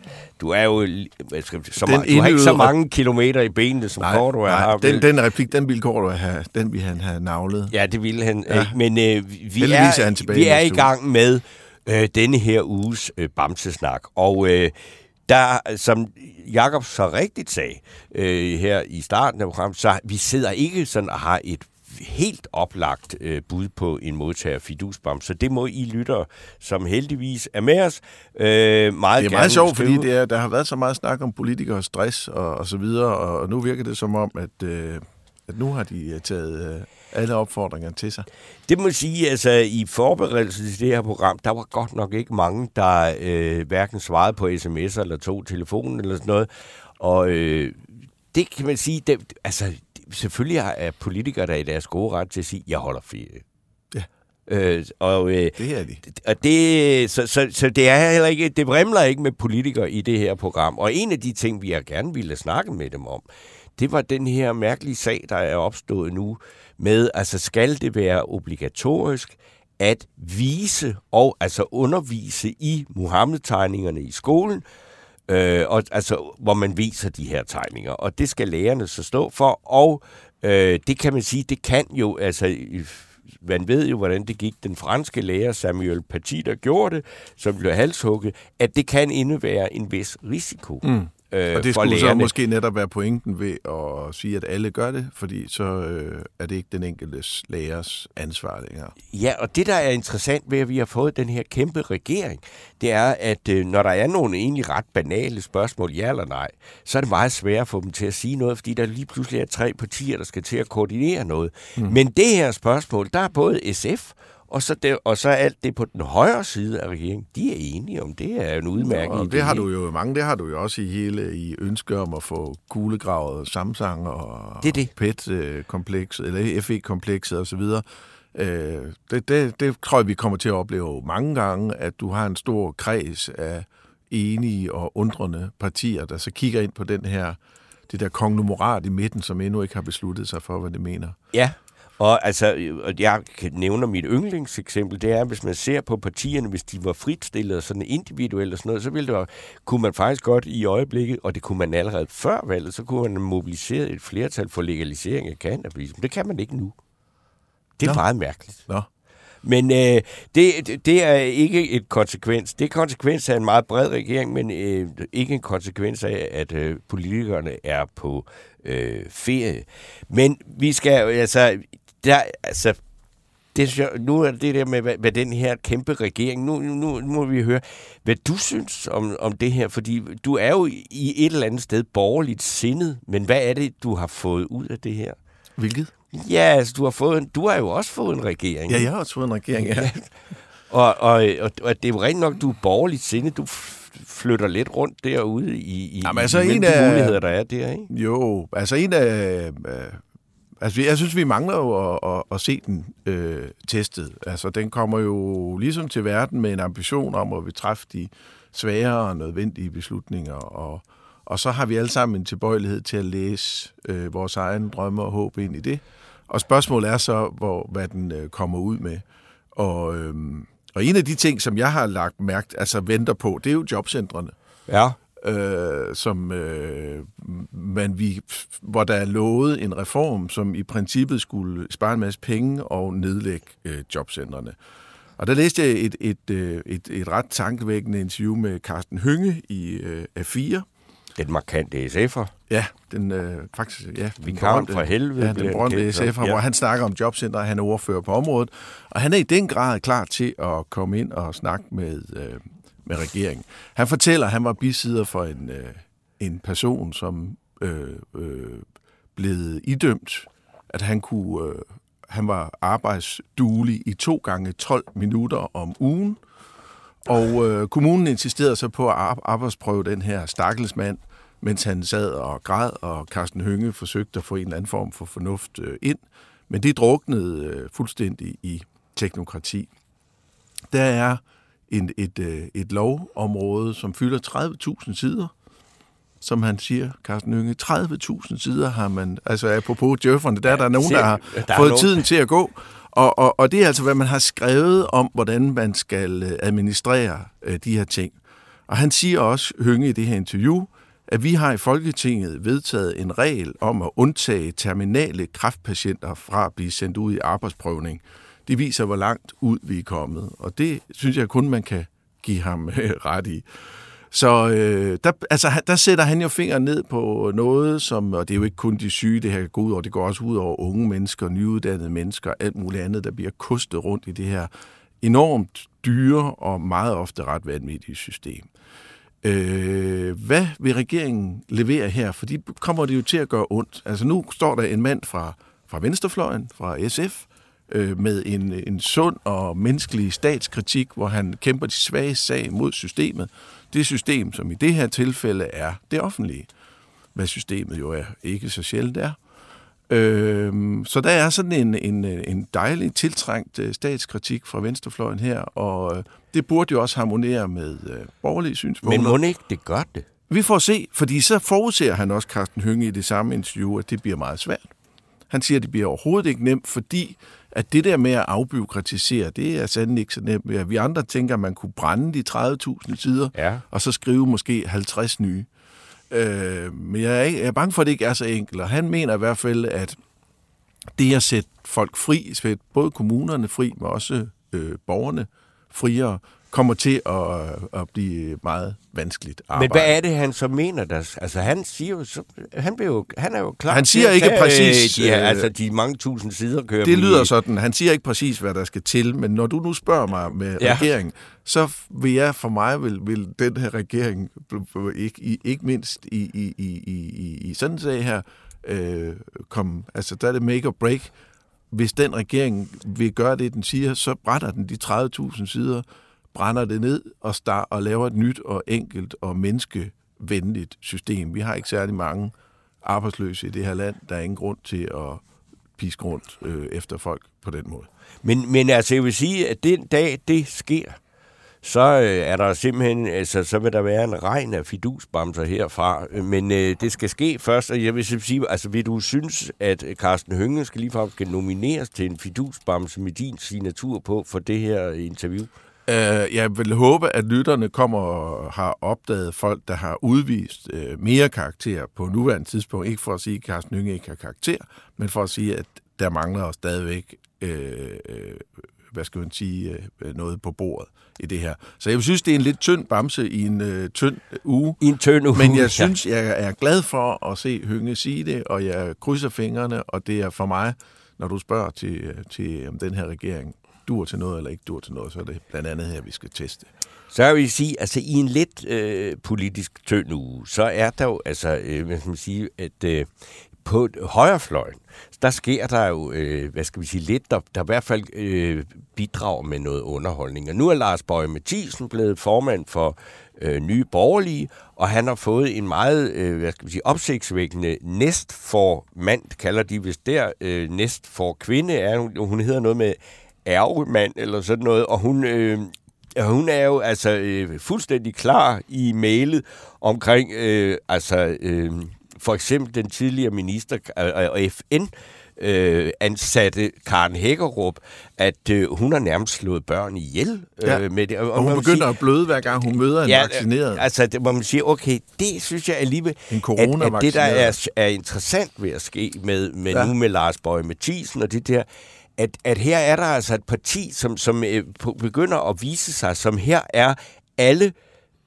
Speaker 2: du er jo hvad skal, så
Speaker 3: Den
Speaker 2: ma- du har ikke så mange kilometer i benene, som Korto er.
Speaker 3: nej den, den replik, den ville Korto have, den ville han have navlet.
Speaker 2: Ja, det ville han.
Speaker 3: Ja.
Speaker 2: Ja. Men øh, vi, vi,
Speaker 3: Heldigvis er
Speaker 2: er,
Speaker 3: tilbage
Speaker 2: vi er i gang med øh, denne her uges øh, Bamsesnak. Og øh, der, som Jakob så rigtigt sagde øh, her i starten af programmet, så vi sidder ikke sådan og har et helt oplagt øh, bud på en modtager fidusbam. Så det må I lytter, som heldigvis er med os, øh, meget
Speaker 3: Det er meget sjovt, fordi det er, der har været så meget snak om politikere, stress og, og så videre, og nu virker det som om, at, øh, at nu har de øh, taget øh, alle opfordringer til sig.
Speaker 2: Det må sige, altså i forberedelsen til det her program, der var godt nok ikke mange, der øh, hverken svarede på sms'er eller tog telefonen eller sådan noget. Og øh, det kan man sige, det, altså selvfølgelig er- er politikere der er i deres gode ret til at sige, jeg holder ferie.
Speaker 3: Ja.
Speaker 2: Øh, og øh,
Speaker 3: Det er de.
Speaker 2: og det, så, så, så det er heller ikke, det vrimler ikke med politikere i det her program. Og en af de ting, vi har gerne ville snakke med dem om, det var den her mærkelige sag, der er opstået nu med, altså skal det være obligatorisk at vise og altså undervise i Muhammed-tegningerne i skolen, øh, og, altså, hvor man viser de her tegninger. Og det skal lærerne så stå for, og øh, det kan man sige, det kan jo, altså, man ved jo, hvordan det gik den franske lærer Samuel Paty, der gjorde det, som blev halshugget, at det kan indebære en vis risiko. Mm. Øh,
Speaker 3: Og det skulle så
Speaker 2: lærerne.
Speaker 3: måske netop være pointen ved at sige, at alle gør det, fordi så øh, er det ikke den enkeltes lærers ansvar længere.
Speaker 2: Ja, og det, der er interessant ved, at vi har fået den her kæmpe regering, det er, at øh, når der er nogle egentlig ret banale spørgsmål, ja eller nej, så er det meget svært at få dem til at sige noget, fordi der lige pludselig er tre partier, der skal til at koordinere noget. Mm. Men det her spørgsmål, der er både SF og så, det, og så alt det på den højre side af regeringen, de er enige om, det er en udmærket
Speaker 3: Og
Speaker 2: idé.
Speaker 3: det har du jo mange, det har du jo også i hele i ønske om at få kuglegravet Samsung og
Speaker 2: Det det.
Speaker 3: PET-komplekset, eller FE-komplekset osv. Øh, det, det, det tror jeg, vi kommer til at opleve mange gange, at du har en stor kreds af enige og undrende partier, der så kigger ind på den her, det der konglomerat i midten, som endnu ikke har besluttet sig for, hvad det mener.
Speaker 2: Ja, og altså, jeg nævne mit yndlingseksempel, det er, hvis man ser på partierne, hvis de var fritstillet og sådan individuelt og sådan noget, så ville det jo, kunne man faktisk godt i øjeblikket, og det kunne man allerede før valget, så kunne man mobilisere et flertal for legalisering af cannabis. Men det kan man ikke nu. Det er
Speaker 3: Nå.
Speaker 2: meget mærkeligt.
Speaker 3: Nå,
Speaker 2: Men øh, det, det- er ikke et konsekvens. Det er konsekvens af en meget bred regering, men øh, ikke en konsekvens af, at øh, politikerne er på øh, ferie. Men vi skal altså, der, altså, det, jeg- nu er det der med, hvad, hvad den her kæmpe regering, nu, nu, nu må vi høre, hvad du synes om, om det her, fordi du er jo i et eller andet sted borgerligt sindet, men hvad er det, du har fået ud af det her?
Speaker 3: hvilket?
Speaker 2: Ja, altså, du har, fået en, du har jo også fået en regering.
Speaker 3: Ja, jeg har også fået en regering, ja.
Speaker 2: Og, og, og, og det er jo rent nok, du er borgerligt sindet. Du flytter lidt rundt derude i, i,
Speaker 3: Jamen, altså,
Speaker 2: i
Speaker 3: en af-
Speaker 2: muligheder, der er der, ikke?
Speaker 3: Jo, altså en af... Øh, altså jeg synes, vi mangler jo at, at, at se den øh, testet. Altså den kommer jo ligesom til verden med en ambition om, at vi træffe de svære og nødvendige beslutninger. Og, og så har vi alle sammen en tilbøjelighed til at læse øh, vores egen drømme og håb ind i det. Og spørgsmålet er så, hvor, hvad den øh, kommer ud med. Og, øh, og en af de ting, som jeg har lagt mærke, altså venter på, det er jo jobcentrene
Speaker 2: Ja
Speaker 3: øh, som øh, man vi, hvor der er lovet en reform, som i princippet skulle spare en masse penge og nedlægge øh, jobcentrene. Og der læste jeg et, et, øh, et, et ret tankevækkende interview med Carsten Hynge i øh, A4,
Speaker 2: Den markante SF'er.
Speaker 3: Ja, den øh, faktisk, ja.
Speaker 2: Vi kan fra helvede.
Speaker 3: Ja, den berømte. SF'er, ja. hvor han snakker om jobcenter, han er ordfører på området. Og han er i den grad klar til at komme ind og snakke med, øh, med regeringen. Han fortæller, at han var bisider for en, øh, en person, som øh, øh, blev idømt, at han kunne... Øh, han var arbejdsduelig i to gange 12 minutter om ugen, og øh, kommunen insisterede så på at arbejdsprøve den her stakkelsmand, mens han sad og græd, og Carsten Hønge forsøgte at få en eller anden form for fornuft øh, ind. Men det druknede øh, fuldstændig i teknokrati. Der er en, et, øh, et lovområde, som fylder 30.000 sider, som han siger, Carsten Hønge. 30.000 sider har man, altså apropos djøfferne, der er der nogen, der har
Speaker 2: der er
Speaker 3: fået
Speaker 2: nogen-
Speaker 3: tiden til at gå. Og, og, og det er altså, hvad man har skrevet om, hvordan man skal øh, administrere øh, de her ting. Og han siger også, Hønge i det her interview, at vi har i Folketinget vedtaget en regel om at undtage terminale kræftpatienter fra at blive sendt ud i arbejdsprøvning. Det viser, hvor langt ud vi er kommet, og det synes jeg kun, man kan give ham øh, ret i. Så øh, der, altså, der sætter han jo fingeren ned på noget, som, og det er jo ikke kun de syge, det her går ud over, det går også ud over unge mennesker, nyuddannede mennesker, alt muligt andet, der bliver kostet rundt i det her enormt dyre og meget ofte ret vanvittige system. Øh, hvad vil regeringen levere her? For de kommer det jo til at gøre ondt. Altså nu står der en mand fra, fra Venstrefløjen, fra SF, øh, med en, en sund og menneskelig statskritik, hvor han kæmper de svage sag mod systemet. Det system, som i det her tilfælde er det offentlige, hvad systemet jo er ikke så sjældent er. Øh, så der er sådan en, en, en dejlig tiltrængt øh, statskritik fra venstrefløjen her, og øh, det burde jo også harmonere med øh, borgerlige synspunkter.
Speaker 2: Men må ikke det gør det?
Speaker 3: Vi får se, fordi så forudser han også, Carsten Hønge, i det samme interview, at det bliver meget svært. Han siger, at det bliver overhovedet ikke nemt, fordi at det der med at afbyråkratisere, det er sandelig ikke så nemt. Vi andre tænker, at man kunne brænde de 30.000 sider,
Speaker 2: Ja.
Speaker 3: og så skrive måske 50 nye. Øh, men jeg er, ikke, jeg er bange for, at det ikke er så enkelt, og han mener i hvert fald, at det at sætte folk fri, sætte både kommunerne fri, men også øh, borgerne friere, kommer til at, at blive meget vanskeligt arbejde.
Speaker 2: Men hvad er det, han så mener? Der, altså, han siger jo, så, han, bliver jo, han er jo klar
Speaker 3: Han siger ikke
Speaker 2: tage,
Speaker 3: præcis,
Speaker 2: De, her,
Speaker 3: øh,
Speaker 2: altså, de mange tusind sider kører
Speaker 3: Det lyder
Speaker 2: i-
Speaker 3: sådan. Han siger ikke præcis, hvad der skal til, men når du nu spørger mig med
Speaker 2: Ja.
Speaker 3: ja. regeringen, så vil jeg for mig vil, vil den her regering, ikke, ikke mindst i, i, i, i, i- i sådan en sag her, øh, komme, altså der er det make or break. Hvis den regering vil gøre det, den siger, så brænder den de 30.000 sider, brænder det ned og, star- og laver et nyt og enkelt og menneskevenligt system. Vi har ikke særlig mange arbejdsløse i det her land. Der er ingen grund til at piske rundt øh, efter folk på den måde.
Speaker 2: Men, men altså, jeg vil sige, at den dag, det sker, så øh, er der simpelthen, altså, så vil der være en regn af fidusbamser herfra. Men øh, det skal ske først, og jeg vil sige, altså, vil du synes, at Carsten Hønge skal ligefrem skal nomineres til en fidusbamse med din signatur på for det her interview?
Speaker 3: Øh, jeg vil håbe, at lytterne kommer og har opdaget folk, der har udvist øh, mere karakter på nuværende tidspunkt. Ikke for at sige, at Carsten Hønge ikke har karakter, men for at sige, at der mangler jo stadigvæk øh, øh, hvad skal man sige, øh, noget på bordet i det her. Så jeg synes, det er en lidt tynd bamse i en øh, tynd uge.
Speaker 2: I en tynd uge.
Speaker 3: Men
Speaker 2: ja.
Speaker 3: jeg synes, jeg er glad for at se Hønge sige det, og jeg krydser fingrene, og det er for mig, når du spørger til, til om den her regering dur til noget eller ikke dur til noget, så er det blandt andet her, vi skal teste.
Speaker 2: Så jeg vil sige, altså i en lidt øh, politisk tynd uge, så er der jo, altså, øh, hvad skal man sige, at øh, på højrefløjen, der sker der jo, øh, hvad skal vi sige, lidt, der, der i hvert fald øh, bidrager med noget underholdning. Og nu er Lars Bøge Mathisen blevet formand for øh, Nye Borgerlige, og han har fået en meget, øh, hvad skal vi sige, opsigtsvækkende næst for mand, kalder de vist der, øh, næst for kvinde, er hun, hun hedder noget med ærgemand eller sådan noget, og hun, øh, Ja, hun er jo altså øh, fuldstændig klar i mailet omkring øh, altså øh, for eksempel den tidligere minister øh, og FN øh, ansatte Karen Hækkerup, at øh, hun har nærmest slået børn ihjel
Speaker 3: Ja.
Speaker 2: øh, med det.
Speaker 3: Og hun
Speaker 2: man må
Speaker 3: begynder
Speaker 2: sige-
Speaker 3: at bløde, hver gang hun møder en
Speaker 2: Ja,
Speaker 3: vaccineret.
Speaker 2: Altså, det, hvor man siger, okay, det synes jeg alligevel, at, at det, der er, er interessant ved at ske med, med ja.
Speaker 3: Ja.
Speaker 2: nu med Lars Bøje Mathisen og det der, at, at her er der altså et parti, som, som øh, begynder at vise sig, som her er alle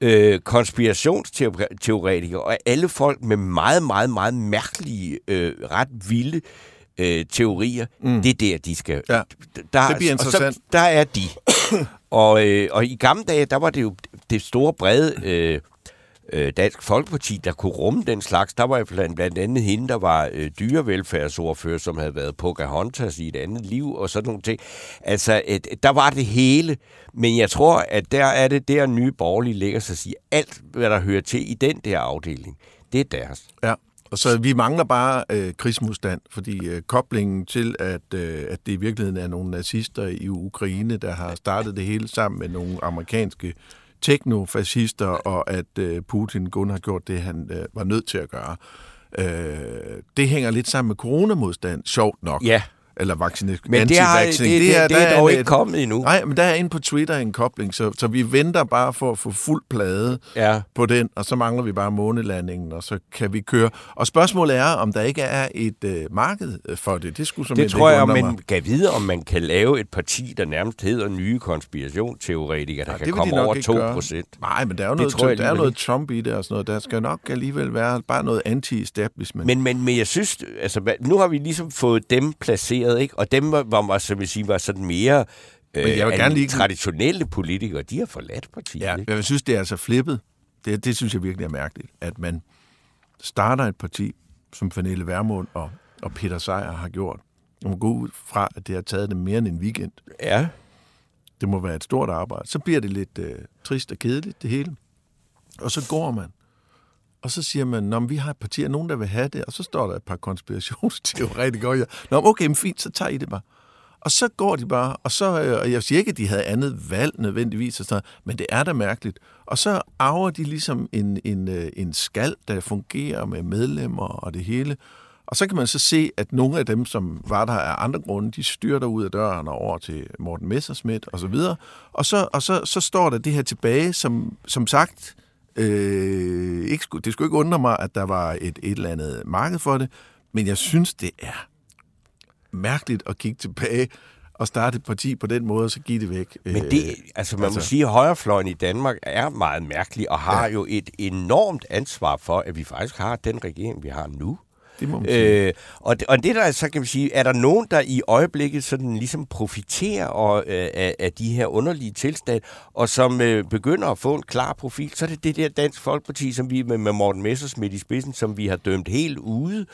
Speaker 2: øh, konspirationsteoretikere og alle folk med meget, meget, meget mærkelige, øh, ret vilde øh, teorier, mm. det er der, de skal...
Speaker 3: Ja,
Speaker 2: der,
Speaker 3: det bliver interessant.
Speaker 2: Så, der er de. og, øh, og i gamle dage, der var det jo det store, brede øh, øh, Dansk Folkeparti, der kunne rumme den slags. Der var jo blandt, blandt andet hende, der var øh, dyrevelfærdsordfører, som havde været Pocahontas i et andet liv og sådan nogle ting. Altså, et, der var det hele. Men jeg tror, at der er det der nye borgerlige ligger sig sige, alt, hvad der hører til i den der afdeling, det er deres.
Speaker 3: Ja, og så vi mangler bare øh, krigsmodstand, fordi øh, koblingen til, at, øh, at det i virkeligheden er nogle nazister i Ukraine, der har startet det hele sammen med nogle amerikanske teknofascister, og at øh, Putin kun har gjort det, han øh, var nødt til at gøre. Øh, det hænger lidt sammen med coronamodstand, sjovt nok.
Speaker 2: Ja.
Speaker 3: Eller vaccination.
Speaker 2: Men det, har, det, det, det, det, det er dog ikke kommet endnu.
Speaker 3: Nej, men der er inde på Twitter en kobling, så, så vi venter bare for at få fuld plade
Speaker 2: Ja.
Speaker 3: på den, og så mangler vi bare månelandingen, og så kan vi køre. Og spørgsmålet er, om der ikke er et øh, marked for det. Det skulle som
Speaker 2: Det tror jeg, man kan vide, om man kan lave et parti, der nærmest hedder nye konspirationsteoretikere, der
Speaker 3: Ja,
Speaker 2: kan
Speaker 3: de
Speaker 2: komme
Speaker 3: nok
Speaker 2: over
Speaker 3: ikke
Speaker 2: 2
Speaker 3: gøre.
Speaker 2: procent.
Speaker 3: Nej, men der er jo
Speaker 2: Det
Speaker 3: noget,
Speaker 2: tror jeg
Speaker 3: der er noget Trump i det og sådan noget. Der skal nok alligevel være bare noget anti-establishment.
Speaker 2: Men, men, men jeg synes, altså, nu har vi ligesom fået dem placeret, ikke? og dem, var, var, som vil sige, var sådan mere øh,
Speaker 3: jeg vil gerne lige-
Speaker 2: traditionelle politikere, de har forladt partiet.
Speaker 3: Ja,
Speaker 2: ikke?
Speaker 3: jeg synes, det er altså flippet. Det, det synes jeg virkelig er mærkeligt, at man starter et parti, som Pernille Vermund og, og Peter Sejer har gjort. Man må gå ud fra, at det har taget dem mere end en weekend.
Speaker 2: ja.
Speaker 3: Det må være et stort arbejde. Så bliver det lidt øh, trist og kedeligt, det hele. Og så går man. Og så siger man, Nå, vi har et parti, er nogen, der vil have det. Og så står der et par konspirationsteoretikere. Ja. Nå, okay, men fint, så tager I det bare. Og så går de bare, og så, øh, og jeg siger ikke, at de havde andet valg nødvendigvis, og sådan, noget, men det er da mærkeligt. Og så arver de ligesom en, en, øh, en skal, der fungerer med medlemmer og det hele. Og så kan man så se, at nogle af dem, som var der af andre grunde, de styrter ud af døren og over til Morten Messerschmidt og så videre. Og så, og så, så står der det her tilbage, som, som sagt, øh, ikke, det skulle ikke undre mig, at der var et, et eller andet marked for det, men jeg synes, det er mærkeligt at kigge tilbage og starte et parti på den måde, og så give det væk.
Speaker 2: Men det, altså man altså, må sige, at højrefløjen i Danmark er meget mærkelig, og har ja. jo et enormt ansvar for, at vi faktisk har den regering, vi har nu
Speaker 3: det må man sige.
Speaker 2: Øh, og, det, og det der så kan vi sige, er der nogen, der i øjeblikket sådan ligesom profiterer og, øh, af, af de her underlige tilstand, og som øh, begynder at få en klar profil, så er det det der Dansk Folkeparti, som vi med, med Morten Messersmith i spidsen, som vi har dømt helt ude.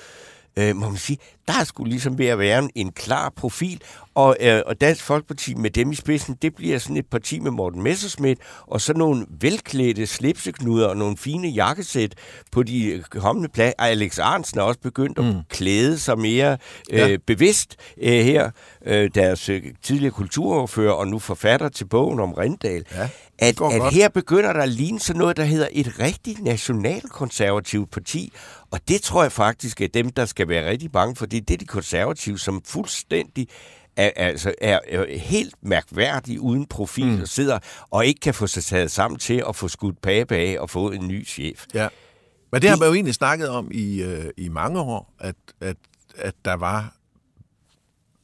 Speaker 2: Øh, må man sige, der er sgu ligesom ved at være en, en klar profil, og, øh, og Dansk Folkeparti med dem i spidsen, det bliver sådan et parti med Morten Messersmith, og så nogle velklædte slipseknuder og nogle fine jakkesæt på de kommende plads. Alex Arnsen er også begyndt at mm. klæde sig mere øh,
Speaker 3: Ja.
Speaker 2: bevidst øh, her, øh, deres øh, tidligere kulturordfører og nu forfatter til bogen om Rindal.
Speaker 3: Ja,
Speaker 2: at, at
Speaker 3: godt.
Speaker 2: her begynder der at ligne sådan noget, der hedder et rigtigt nationalkonservativt parti, og det tror jeg faktisk er dem, der skal være rigtig bange for. Det er det, de konservative, som fuldstændig er, altså er, er helt mærkværdige uden profil, mm. og sidder og ikke kan få sig taget sammen til at få skudt pape af og få en ny chef.
Speaker 3: Ja. Men det har man jo egentlig snakket om i, øh, i mange år, at, at, at der var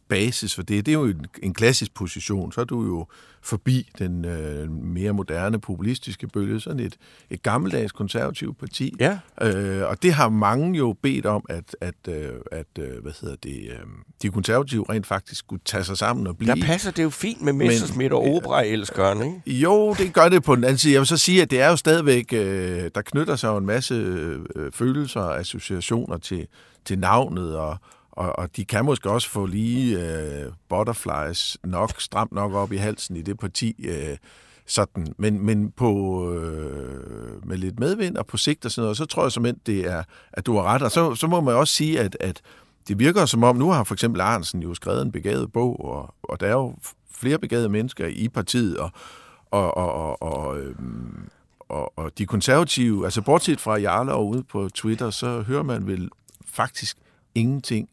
Speaker 3: basis for det. Det er jo en, en klassisk position. Så er du jo forbi den øh, mere moderne populistiske bølge, sådan et, et gammeldags konservativt parti.
Speaker 2: Ja.
Speaker 3: Øh, og det har mange jo bedt om, at, at, øh, at øh, hvad hedder det, øh, de konservative rent faktisk skulle tage sig sammen og blive.
Speaker 2: Der passer det jo fint med Messersmith og opera-elskeren, ikke?
Speaker 3: Jo, det gør det på den anden side. Jeg vil så sige, at det er jo stadigvæk, øh, der knytter sig jo en masse øh, følelser og associationer til, til navnet, og, og, og de kan måske også få lige øh, butterflies nok, stramt nok op i halsen i det parti, øh, sådan. Men, men på, øh, med lidt medvind og på sigt og sådan noget, så tror jeg som end, det er, at du har ret. Og så, så må man også sige, at, at det virker som om, nu har for eksempel Arnsen jo skrevet en begavet bog, og, og der er jo flere begavede mennesker i partiet, og, og, og, og, og, øhm, og, og de konservative, altså bortset fra Jarle og ude på Twitter, så hører man vel faktisk ingenting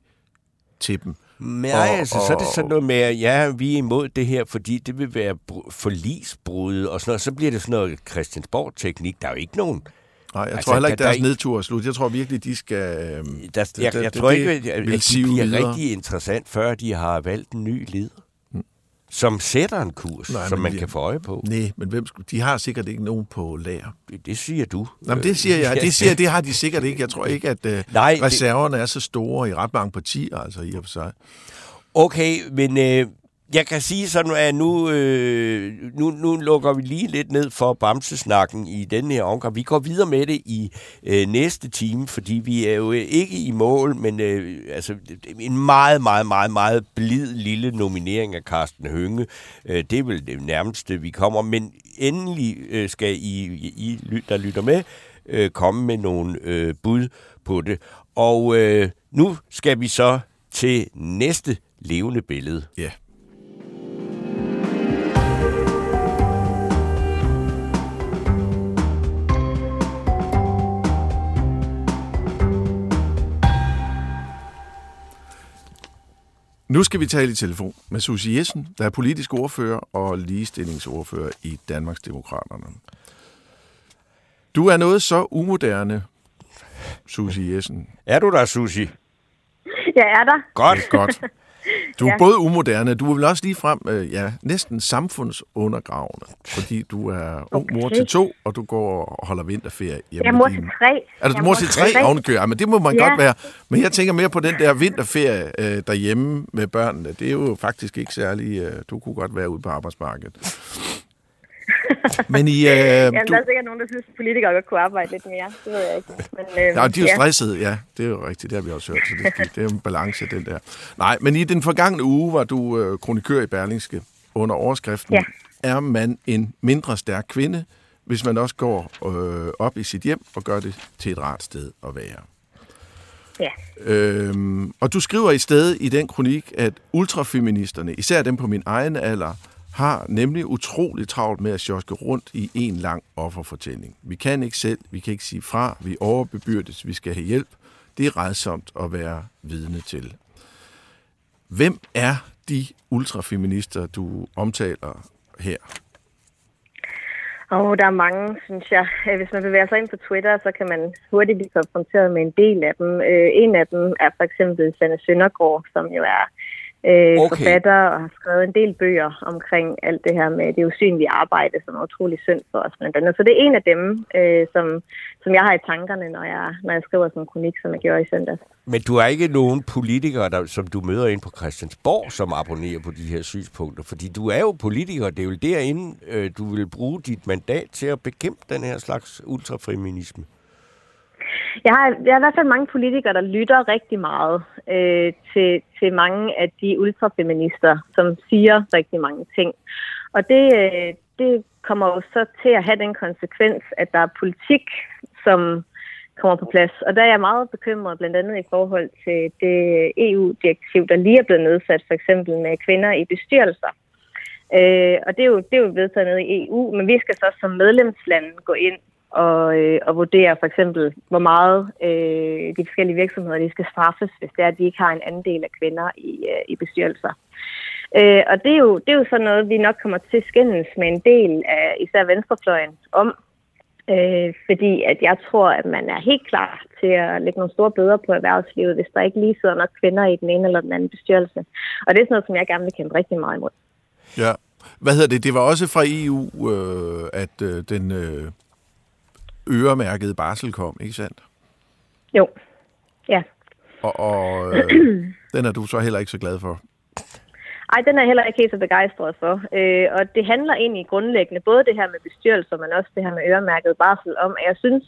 Speaker 3: til dem.
Speaker 2: Nej,
Speaker 3: Og-
Speaker 2: altså, så er det
Speaker 3: og-
Speaker 2: sådan noget med, at ja, vi er imod det her, fordi det vil være br- forlisbrud og sådan noget. Så bliver det sådan noget Christiansborg-teknik. Der er jo ikke nogen...
Speaker 3: Nej, jeg
Speaker 2: Altså,
Speaker 3: tror heller ikke,
Speaker 2: der- der er
Speaker 3: deres
Speaker 2: ikke-
Speaker 3: nedtur er slut. Jeg tror virkelig, de skal... Øhm,
Speaker 2: Der, jeg,
Speaker 3: det-
Speaker 2: jeg
Speaker 3: det-
Speaker 2: tror ikke, at, at de bliver
Speaker 3: videre.
Speaker 2: rigtig interessant, før de har valgt en ny leder. Som sætter en kurs,
Speaker 3: Nej,
Speaker 2: som man
Speaker 3: vi-
Speaker 2: kan få øje på.
Speaker 3: Nej, men hvem, skulle- de har sikkert ikke nogen på lager.
Speaker 2: Det, det siger du.
Speaker 3: Nå, men det siger jeg. Det, siger, det har de sikkert ikke. Jeg tror ikke, at uh,
Speaker 2: Nej, det-
Speaker 3: reserverne er så store i ret mange partier, altså i og for sig.
Speaker 2: Okay, men øh, jeg kan sige sådan, at nu, øh, nu, nu lukker vi lige lidt ned for bamsesnakken i den her omgang. Vi går videre med det i øh, næste time, fordi vi er jo øh, ikke i mål, men øh, altså, en meget, meget, meget, meget blid lille nominering af Carsten Hønge. Øh, det er vel det nærmeste, vi kommer. Men endelig øh, skal I, I, I, der lytter med, øh, komme med nogle øh, bud på det. Og øh, nu skal vi så til næste levende billede.
Speaker 3: Ja. Nu skal vi tale i telefon med Susie Jessen, der er politisk ordfører og ligestillingsordfører i Danmarks Demokraterne. Du er noget så umoderne, Susie Jessen.
Speaker 2: Er du der, Susi?
Speaker 6: Jeg er der.
Speaker 2: Godt.
Speaker 3: Godt. Du er
Speaker 6: Ja.
Speaker 3: både umoderne, du er vel også lige frem, øh, ja, næsten samfundsundergravende, fordi du er ung mor
Speaker 6: Okay.
Speaker 3: til to, og du går og holder vinterferie hjemme
Speaker 6: Jeg er
Speaker 3: med
Speaker 6: mor til tre.
Speaker 3: Er du
Speaker 6: Jeg
Speaker 3: mor til tre ovenikøbet? Ja, men det må man
Speaker 6: Ja.
Speaker 3: godt være. Men jeg tænker mere på den der vinterferie øh, derhjemme med børnene. Det er jo faktisk ikke særlig... Øh, du kunne godt være ude på arbejdsmarkedet. Men I... Øh,
Speaker 6: Jamen,
Speaker 3: du,
Speaker 6: der er sikkert nogen, der synes, at politikere godt kunne arbejde lidt mere. Det ved jeg ikke. Men, øh,
Speaker 3: Ja, de er jo stressede, ja. Det er jo rigtigt, det har vi også hørt. Så det, det er jo en balance, den der. Nej, men i den forgangne uge var du øh, kronikør i Berlingske under overskriften.
Speaker 6: Ja.
Speaker 3: Er man en mindre stærk kvinde, hvis man også går øh, op i sit hjem og gør det til et rart sted at være?
Speaker 6: Ja.
Speaker 3: Øhm, og du skriver i stedet i den kronik, at ultrafeministerne, især dem på min egen alder, har nemlig utrolig travlt med at sjoske rundt i en lang offerfortælling. Vi kan ikke selv, vi kan ikke sige fra, vi overbebyrdes, vi skal have hjælp. Det er redsomt at være vidne til. Hvem er de ultrafeminister, du omtaler her?
Speaker 6: Og der er mange, synes jeg. Øh, hvis man bevæger sig ind på Twitter, så kan man hurtigt blive konfronteret med en del af dem. Øh, en af dem er for eksempel Sanne Søndergaard, som jo er øh,
Speaker 2: Okay.
Speaker 6: forfatter og har skrevet en del bøger omkring alt det her med det usynlige arbejde, som er utrolig synd for os blandt andet. Så det er en af dem, øh, som, som jeg har i tankerne, når jeg, når jeg skriver sådan en kronik, som jeg gjorde i søndag.
Speaker 2: Men du er ikke nogen politikere, der, som du møder ind på Christiansborg, som abonnerer på de her synspunkter. Fordi du er jo politiker, det er jo derinde, øh, du vil bruge dit mandat til at bekæmpe den her slags ultrafeminisme.
Speaker 6: Jeg har, jeg har i hvert fald mange politikere, der lytter rigtig meget øh, til, til mange af de ultrafeminister, som siger rigtig mange ting. Og det, øh, det kommer jo så til at have den konsekvens, at der er politik, som kommer på plads. Og der er jeg meget bekymret, blandt andet i forhold til det EU-direktiv, der lige er blevet nedsat, for eksempel med kvinder i bestyrelser. Øh, og det er, jo, det er jo vedtaget nede i EU, men vi skal så som medlemsland gå ind og, øh, og vurdere for eksempel, hvor meget øh, de forskellige virksomheder de skal straffes, hvis det er, at de ikke har en andel af kvinder i, øh, i bestyrelser. Øh, og det er, jo, det er jo sådan noget, vi nok kommer til at skændes med en del af især venstrefløjen om, øh, fordi at jeg tror, at man er helt klar til at lægge nogle store bøder på erhvervslivet, hvis der ikke lige sidder nok kvinder i den ene eller den anden bestyrelse. Og det er sådan noget, som jeg gerne vil kæmpe rigtig meget imod.
Speaker 3: Ja. Hvad hedder det? Det var også fra EU, øh, at øh, den øh, øremærkede barsel kom, ikke sandt?
Speaker 6: Jo, ja.
Speaker 3: Og, og øh, den er du så heller ikke så glad for.
Speaker 6: Ej, den er jeg heller ikke helt så begejstret for. Øh, og det handler egentlig grundlæggende både det her med bestyrelser, men også det her med øremærket barsel om, at jeg synes,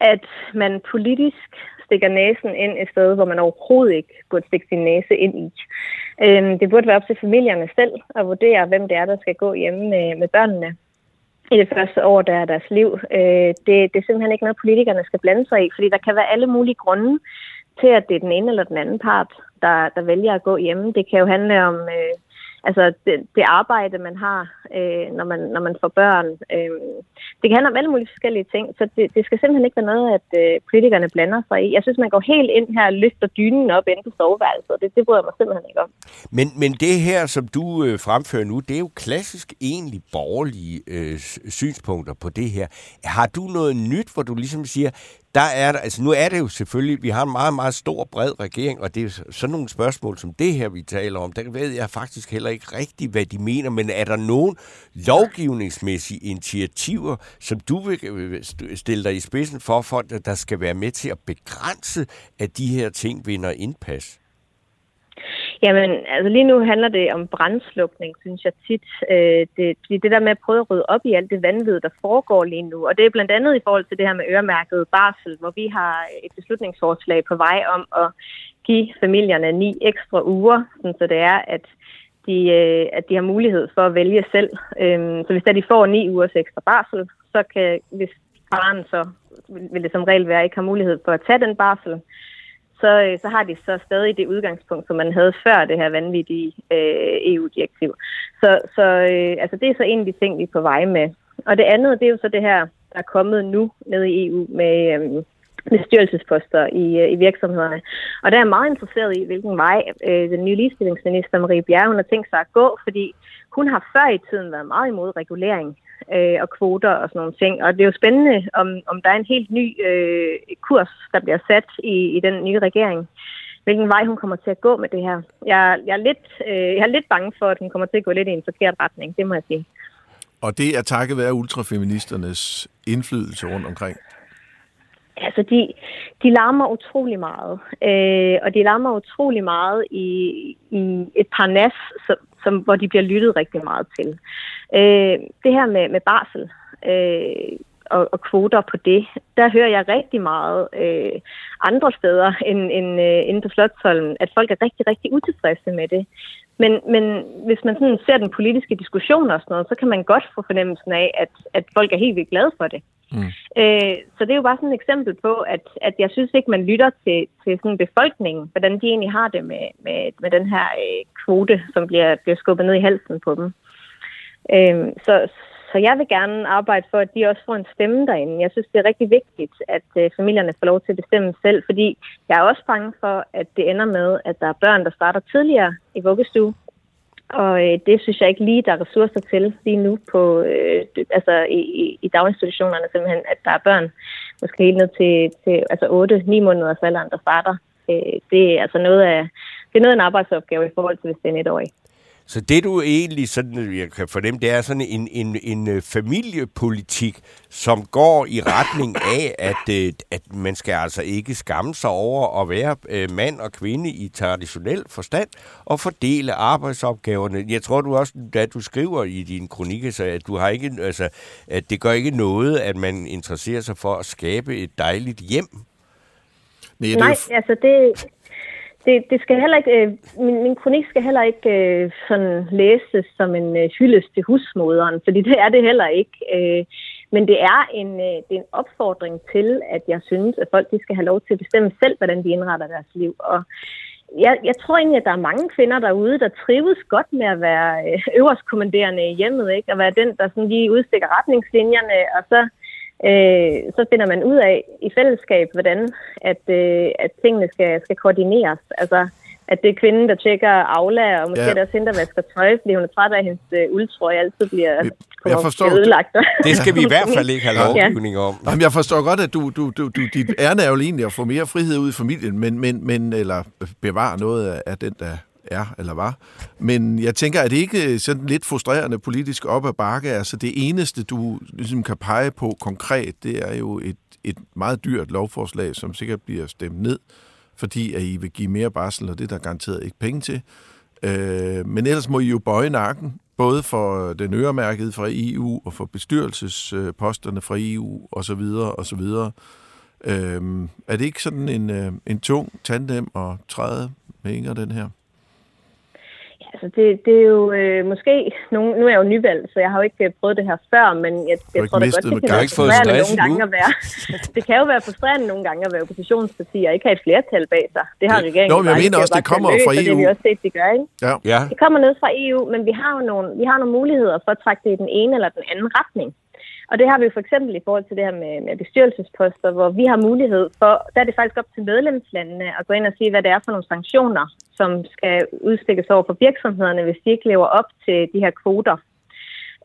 Speaker 6: at man politisk stikker næsen ind et sted, hvor man overhovedet ikke burde stikke sin næse ind i. Øh, det burde være op til familierne selv at vurdere, hvem det er, der skal gå hjemme med, med børnene i det første år der er deres liv. Øh, det, det er simpelthen ikke noget, politikerne skal blande sig i, fordi der kan være alle mulige grunde til, at det er den ene eller den anden part, der, der vælger at gå hjemme. Det kan jo handle om øh, altså det, det arbejde, man har, øh, når, man, når man får børn. Øh, det kan handle om alle mulige forskellige ting, så det, det skal simpelthen ikke være noget, at øh, politikerne blander sig i. Jeg synes, man går helt ind her og løfter dynen op inde på soveværelset, og det, det bryder jeg mig simpelthen ikke om.
Speaker 2: Men, men det her, som du øh, fremfører nu, det er jo klassisk egentlig borgerlige øh, synspunkter på det her. Har du noget nyt, hvor du ligesom siger, der er der, altså nu er det jo selvfølgelig, vi har en meget, meget stor, bred regering, og det er sådan nogle spørgsmål som det her, vi taler om, der ved jeg faktisk heller ikke rigtigt, hvad de mener, men er der nogen lovgivningsmæssige initiativer, som du vil øh, stille dig i spidsen for, for der skal være med til at begrænse, at de her ting vinder indpas?
Speaker 6: Jamen, altså lige nu handler det om brændslukning, synes jeg tit. Øh, det, det der med at prøve at rydde op i alt det vanvid, der foregår lige nu. Og det er blandt andet i forhold til det her med øremærket barsel, hvor vi har et beslutningsforslag på vej om at give familierne ni ekstra uger, så det er, at de, øh, at de har mulighed for at vælge selv. Øhm, så hvis der de får ni ugers ekstra barsel, så kan, hvis faren så vil det som regel være, ikke har mulighed for at tage den barsel, så, øh, så har de så stadig det udgangspunkt, som man havde før det her vanvittige øh, EU-direktiv. Så, så øh, altså det er så en af de ting, vi er på vej med. Og det andet, det er jo så det her, der er kommet nu ned i EU med øh, bestyrelsesposter i, øh, i virksomhederne. Og der er jeg meget interesseret i, hvilken vej øh, den nye ligestillingsminister Marie Bjerg hun har tænkt sig at gå, fordi hun har før i tiden været meget imod regulering øh, og kvoter og sådan nogle ting. Og det er jo spændende, om, om der er en helt ny øh, kurs, der bliver sat i, i den nye regering. Hvilken vej hun kommer til at gå med det her. Jeg, jeg, er lidt, øh, jeg er lidt bange for, at hun kommer til at gå lidt i en forkert retning, det må jeg sige.
Speaker 3: Og det er takket være ultrafeministernes indflydelse rundt omkring?
Speaker 6: Altså, de, de larmer utrolig meget. Øh, og de larmer utrolig meget i, i et par nas, som, hvor de bliver lyttet rigtig meget til. Øh, det her med, med barsel øh, og, og kvoter på det, der hører jeg rigtig meget øh, andre steder end, end øh, inde på Slottholmen, at folk er rigtig, rigtig utilfredse med det. Men, men hvis man sådan ser den politiske diskussion og sådan noget, så kan man godt få fornemmelsen af, at, at folk er helt vildt glade for det. Mm. Øh, så det er jo bare sådan et eksempel på, at, at jeg synes ikke, man lytter til, til sådan befolkningen, hvordan de egentlig har det med, med, med den her øh, kvote, som bliver, bliver skubbet ned i halsen på dem. Øh, så, så jeg vil gerne arbejde for, at de også får en stemme derinde. Jeg synes, det er rigtig vigtigt, at øh, familierne får lov til at bestemme selv, fordi jeg er også bange for, at det ender med, at der er børn, der starter tidligere i vuggestue, og øh, det synes jeg ikke lige, der er ressourcer til lige nu på, øh, altså i, i, i daginstitutionerne simpelthen, at der er børn, måske helt ned til, til altså 8-9 måneder alderen, der starter. Øh, det er altså noget af, det er noget af en arbejdsopgave i forhold til, hvis det er en etårig.
Speaker 2: Så det du egentlig sådan, jeg kan fornemme, det er sådan en, en, en øh, familiepolitik, som går i retning af, at, øh, at man skal altså ikke skamme sig over at være øh, mand og kvinde i traditionel forstand og fordele arbejdsopgaverne. Jeg tror du også, da du skriver i din kronik, så at du har ikke, altså, at det gør ikke noget, at man interesserer sig for at skabe et dejligt hjem.
Speaker 6: Nej, Nej altså det, det, det skal heller ikke, øh, min, min kronik skal heller ikke øh, sådan læses som en øh, hyldest til husmoderen, fordi det er det heller ikke. Øh, men det er, en, øh, det er en opfordring til, at jeg synes, at folk de skal have lov til at bestemme selv, hvordan de indretter deres liv. Og jeg, jeg tror egentlig, at der er mange kvinder derude, der trives godt med at være øh, øverstkommanderende i hjemmet, ikke? og være den, der sådan lige udstikker retningslinjerne, og så øh, så finder man ud af i fællesskab, hvordan at, øh, at tingene skal, skal koordineres. Altså, at det er kvinden, der tjekker Aula, og måske ja. også hende, der vasker tøj, fordi hun er træt af, at hendes øh, uldtrøje altid bliver jeg forstår, ødelagt.
Speaker 2: Det skal vi i hvert fald ikke have lovgivning om.
Speaker 3: Jamen, jeg forstår godt, at du, du, du, du, dit ærne er jo egentlig at få mere frihed ud i familien, men, men, men, eller bevare noget af den, der er eller var. Men jeg tænker, at det ikke øh, sådan lidt frustrerende politisk op ad bakke? Altså det eneste, du ligesom kan pege på konkret, det er jo et, et meget dyrt lovforslag, som sikkert bliver stemt ned, fordi at I vil give mere barsel, og det er der garanteret ikke penge til. Øh, men ellers må I jo bøje nakken, både for den øremærkede fra EU og for bestyrelsesposterne fra EU osv. osv. Øhm, er det ikke sådan en, øh, en tung tandem at træde med Inger, den her?
Speaker 6: Altså, det, det er jo øh, måske... Nogle, nu er jeg jo nyvalgt, så jeg har jo ikke øh, prøvet det her før, men jeg, jeg tror da godt, det kan være frustrerende nogle gange at være... det kan jo være frustrerende nogle gange at være oppositionsparti og ikke have et flertal bag sig. Det har regeringen
Speaker 3: Nå, men jeg mener også, det kommer fra EU. Det
Speaker 6: har vi også set, de gør, ikke?
Speaker 3: Ja. ja.
Speaker 6: Det kommer ned fra EU, men vi har jo nogle, vi har nogle muligheder for at trække det i den ene eller den anden retning. Og det har vi jo for eksempel i forhold til det her med, med bestyrelsesposter, hvor vi har mulighed for, der er det faktisk op til medlemslandene at gå ind og sige, hvad det er for nogle sanktioner, som skal udstikkes over for virksomhederne, hvis de ikke lever op til de her kvoter.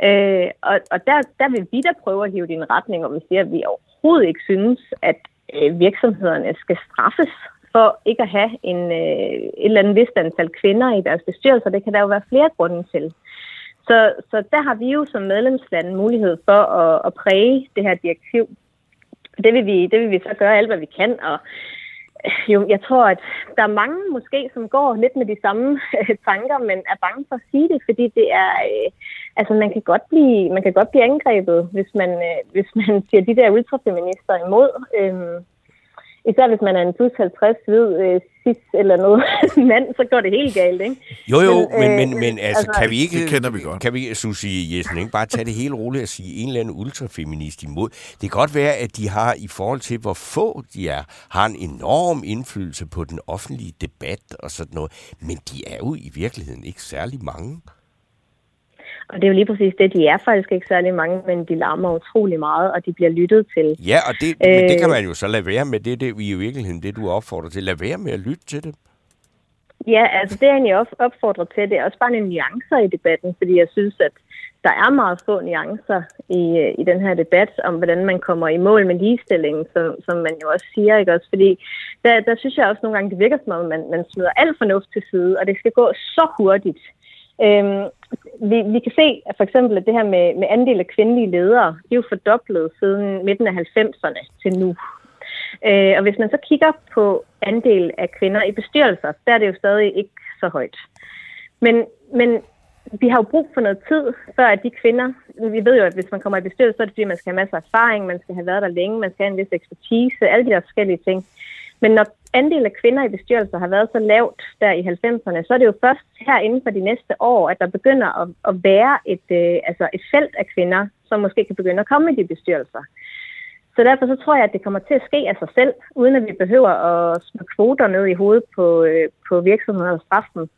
Speaker 6: Øh, og og der, der vil vi da prøve at hive din retning, og vi siger, at vi overhovedet ikke synes, at øh, virksomhederne skal straffes for ikke at have en, øh, et eller andet vist antal kvinder i deres bestyrelser. Det kan der jo være flere grunde til. Så, så der har vi jo som medlemsland mulighed for at, at præge det her direktiv. Det vil, vi, det vil vi så gøre alt, hvad vi kan, og jo, jeg tror, at der er mange måske, som går lidt med de samme øh, tanker, men er bange for at sige det, fordi det er, øh, altså man kan godt blive, man kan godt blive angrebet, hvis man, øh, hvis man siger de der ultrafeminister imod. Øh, især hvis man er en plus 50 hvid øh, cis eller noget mand, så går det helt galt, ikke?
Speaker 2: Jo, jo, men, men, øh, men altså, altså, kan vi ikke...
Speaker 3: Det kender vi godt.
Speaker 2: Kan vi, Susie Jessen, ikke bare tage det helt roligt og sige en eller anden ultrafeminist imod? Det kan godt være, at de har, i forhold til hvor få de er, har en enorm indflydelse på den offentlige debat og sådan noget, men de er jo i virkeligheden ikke særlig mange.
Speaker 6: Og det er jo lige præcis det. De er faktisk ikke særlig mange, men de larmer utrolig meget, og de bliver lyttet til.
Speaker 2: Ja, og det, øh, men det kan man jo så lade være med. Det, det er i virkeligheden det, du opfordrer til. Lad være med at lytte til dem.
Speaker 6: Ja, altså det er egentlig opfordrer til. Det er også bare en nuancer i debatten, fordi jeg synes, at der er meget få nuancer i, i den her debat om, hvordan man kommer i mål med ligestillingen, som, som man jo også siger, ikke også? Fordi der, der synes jeg også nogle gange, det virker som om, man, man smider alt fornuft til side, og det skal gå så hurtigt. Øhm, vi, vi kan se at for eksempel, at det her med, med andel af kvindelige ledere, det er jo fordoblet siden midten af 90'erne til nu. Øh, og hvis man så kigger på andel af kvinder i bestyrelser, der er det jo stadig ikke så højt. Men, men vi har jo brug for noget tid, før at de kvinder, vi ved jo, at hvis man kommer i bestyrelse, så er det fordi, man skal have masser af erfaring, man skal have været der længe, man skal have en vis ekspertise, alle de der forskellige ting. Men når andelen af kvinder i bestyrelser har været så lavt der i 90'erne, så er det jo først her inden for de næste år, at der begynder at, at være et, øh, altså et felt af kvinder, som måske kan begynde at komme i de bestyrelser. Så derfor så tror jeg, at det kommer til at ske af sig selv, uden at vi behøver at smide kvoter ned i hovedet på, øh, på virksomheder og straffen.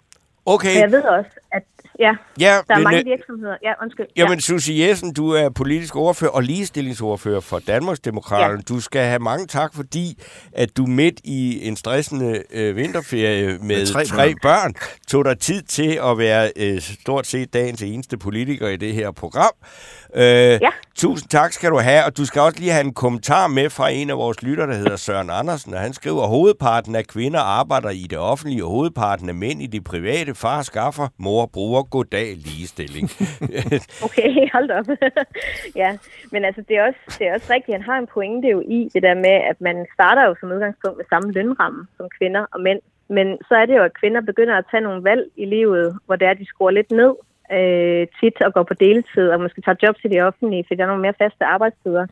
Speaker 2: Okay.
Speaker 6: Men jeg ved også, at ja,
Speaker 2: ja
Speaker 6: der er
Speaker 2: men,
Speaker 6: mange
Speaker 2: øh,
Speaker 6: virksomheder. Ja, undskyld.
Speaker 2: Jamen,
Speaker 6: ja.
Speaker 2: Susie Jessen, du er politisk ordfører og ligestillingsordfører for Danmarksdemokraterne. Ja. Du skal have mange tak, fordi at du midt i en stressende øh, vinterferie med, med tre, tre børn. børn tog dig tid til at være øh, stort set dagens eneste politiker i det her program. Øh, ja. Tusind tak skal du have, og du skal også lige have en kommentar med fra en af vores lytter, der hedder Søren Andersen, og han skriver, at hovedparten af kvinder arbejder i det offentlige, og hovedparten af mænd i det private. Far skaffer, mor bruger, goddag, ligestilling.
Speaker 6: okay, hold op. ja, men altså, det er, også, det er også rigtigt, han har en pointe jo i det der med, at man starter jo som udgangspunkt med samme lønramme som kvinder og mænd, men så er det jo, at kvinder begynder at tage nogle valg i livet, hvor det er, at de skruer lidt ned øh, tit og går på deltid, og måske tager job til de offentlige, fordi der er nogle mere faste arbejdstider.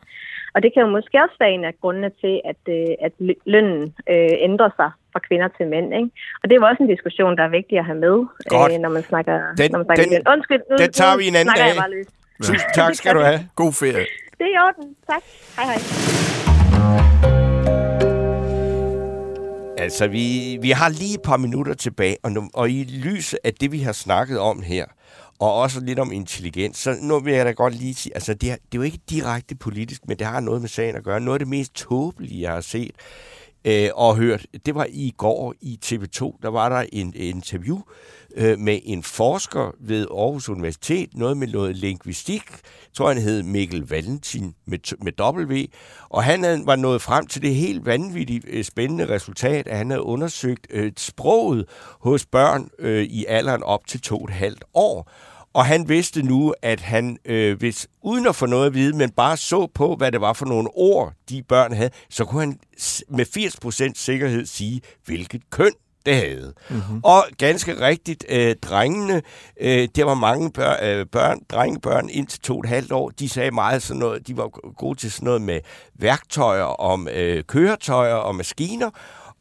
Speaker 6: Og det kan jo måske også være en af grundene til, at, øh, at lønnen øh, ændrer sig fra kvinder til mænd. Ikke? Og det er jo også en diskussion, der er vigtig at have med, øh, når man snakker,
Speaker 2: den,
Speaker 6: når man snakker
Speaker 2: den,
Speaker 6: løn. Undskyld, nu,
Speaker 2: den tager vi en anden dag. Tusind tak skal du have.
Speaker 3: God ferie.
Speaker 6: Det er i orden. Tak. Hej hej.
Speaker 2: Altså, vi, vi har lige et par minutter tilbage, og, nu, og i lyset af det, vi har snakket om her, og også lidt om intelligens, så nu vil jeg da godt lige sige, altså det er, det er jo ikke direkte politisk, men det har noget med sagen at gøre. Noget af det mest tåbelige, jeg har set øh, og hørt, det var i går i TV2, der var der en, en interview øh, med en forsker ved Aarhus Universitet, noget med noget lingvistik, tror han hed Mikkel Valentin med, med W, og han havde, var nået frem til det helt vanvittigt øh, spændende resultat, at han havde undersøgt øh, sproget hos børn øh, i alderen op til to og et halvt år. Og han vidste nu, at han, øh, hvis uden at få noget at vide, men bare så på, hvad det var for nogle ord, de børn havde, så kunne han med 80% sikkerhed sige, hvilket køn det havde. Mm-hmm. Og ganske rigtigt, øh, drengene, øh, der var mange bør, øh, børn, drengebørn indtil to og et halvt år, de sagde meget sådan noget, de var gode til sådan noget med værktøjer, om øh, køretøjer og maskiner,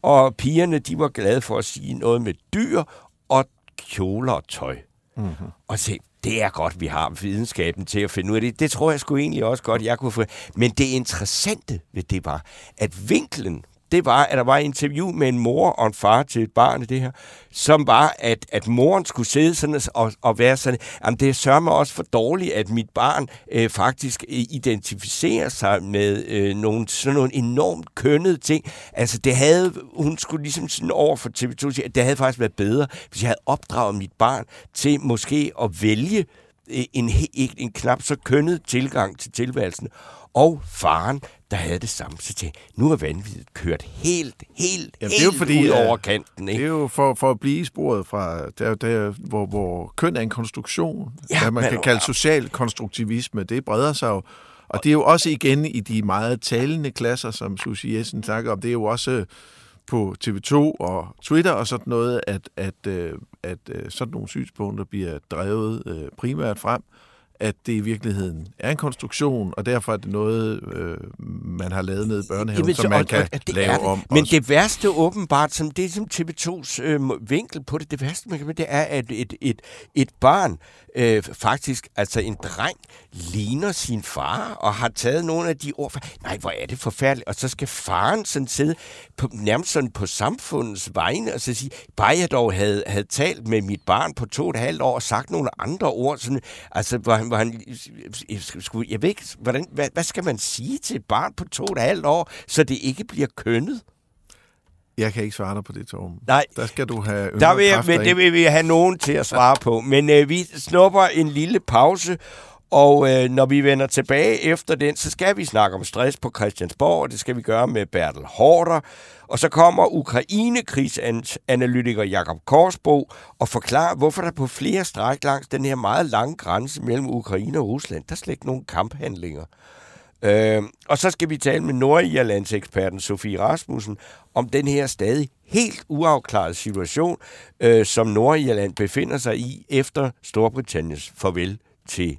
Speaker 2: og pigerne, de var glade for at sige noget med dyr og kjoler og tøj. Mm-hmm. Og se, det er godt, vi har videnskaben til at finde ud af det. Det tror jeg sgu egentlig også godt, jeg kunne få. Men det interessante ved det var, at vinklen det var, at der var et interview med en mor og en far til et barn i det her, som var, at, at moren skulle sidde sådan og, og være sådan, jamen det sørger mig også for dårligt, at mit barn øh, faktisk øh, identificerer sig med øh, nogle, sådan nogle enormt kønnede ting. Altså det havde, hun skulle ligesom sådan over for TV2 sige, at det havde faktisk været bedre, hvis jeg havde opdraget mit barn til måske at vælge øh, en, en, en knap så kønnet tilgang til tilværelsen og faren, der havde det samme. Så tænkte nu er vanvittigt kørt helt, helt,
Speaker 3: Jamen,
Speaker 2: helt
Speaker 3: det er jo fordi,
Speaker 2: ud
Speaker 3: øh,
Speaker 2: over kanten.
Speaker 3: Det
Speaker 2: Ikke?
Speaker 3: er jo for, for at blive sporet fra, der, der, hvor, hvor køn er en konstruktion,
Speaker 2: Ja,
Speaker 3: hvad man
Speaker 2: men-
Speaker 3: kan kalde social konstruktivisme, det breder sig jo. Og det er jo også igen i de meget talende klasser, som Susie Jessen snakker om, det er jo også på TV2 og Twitter og sådan noget, at, at, øh, at øh, sådan nogle synspunkter bliver drevet øh, primært frem, at det i virkeligheden er en konstruktion, og derfor er det noget, øh, man har lavet ned i børnehaven,
Speaker 2: Jamen,
Speaker 3: som man
Speaker 2: og-
Speaker 3: kan
Speaker 2: og det
Speaker 3: lave
Speaker 2: det.
Speaker 3: om.
Speaker 2: Men
Speaker 3: også.
Speaker 2: det værste åbenbart, som det er som TV2's øh, vinkel på det, det værste man kan det er, at et, et, et barn, øh, faktisk, altså en dreng, ligner sin far, og har taget nogle af de ord fra, nej, hvor er det forfærdeligt, og så skal faren sådan sidde på, nærmest sådan på samfundets vegne, og så sige, bare jeg dog havde, havde talt med mit barn på to og et halvt år, og sagt nogle andre ord, sådan, altså, hvor han, hvor han skulle, jeg ved ikke, hvordan, hvad, hvad skal man sige til et barn på to og et halvt år, så det ikke bliver kønnet?
Speaker 3: Jeg kan ikke svare dig på det, Torben.
Speaker 2: Nej.
Speaker 3: Der skal du have
Speaker 2: Der vil jeg, men det vil vi have nogen til at svare på. Men øh, vi snupper en lille pause, og øh, når vi vender tilbage efter den, så skal vi snakke om stress på Christiansborg, og det skal vi gøre med Bertel Hårder. Og så kommer Ukraine-krigsanalytiker Jakob Korsbo og forklarer, hvorfor der på flere stræk langs den her meget lange grænse mellem Ukraine og Rusland, der er slet ikke nogen kamphandlinger. Øh, og så skal vi tale med Nordirlands-eksperten Sofie Rasmussen om den her stadig helt uafklarede situation, øh, som Nordirland befinder sig i efter Storbritanniens farvel til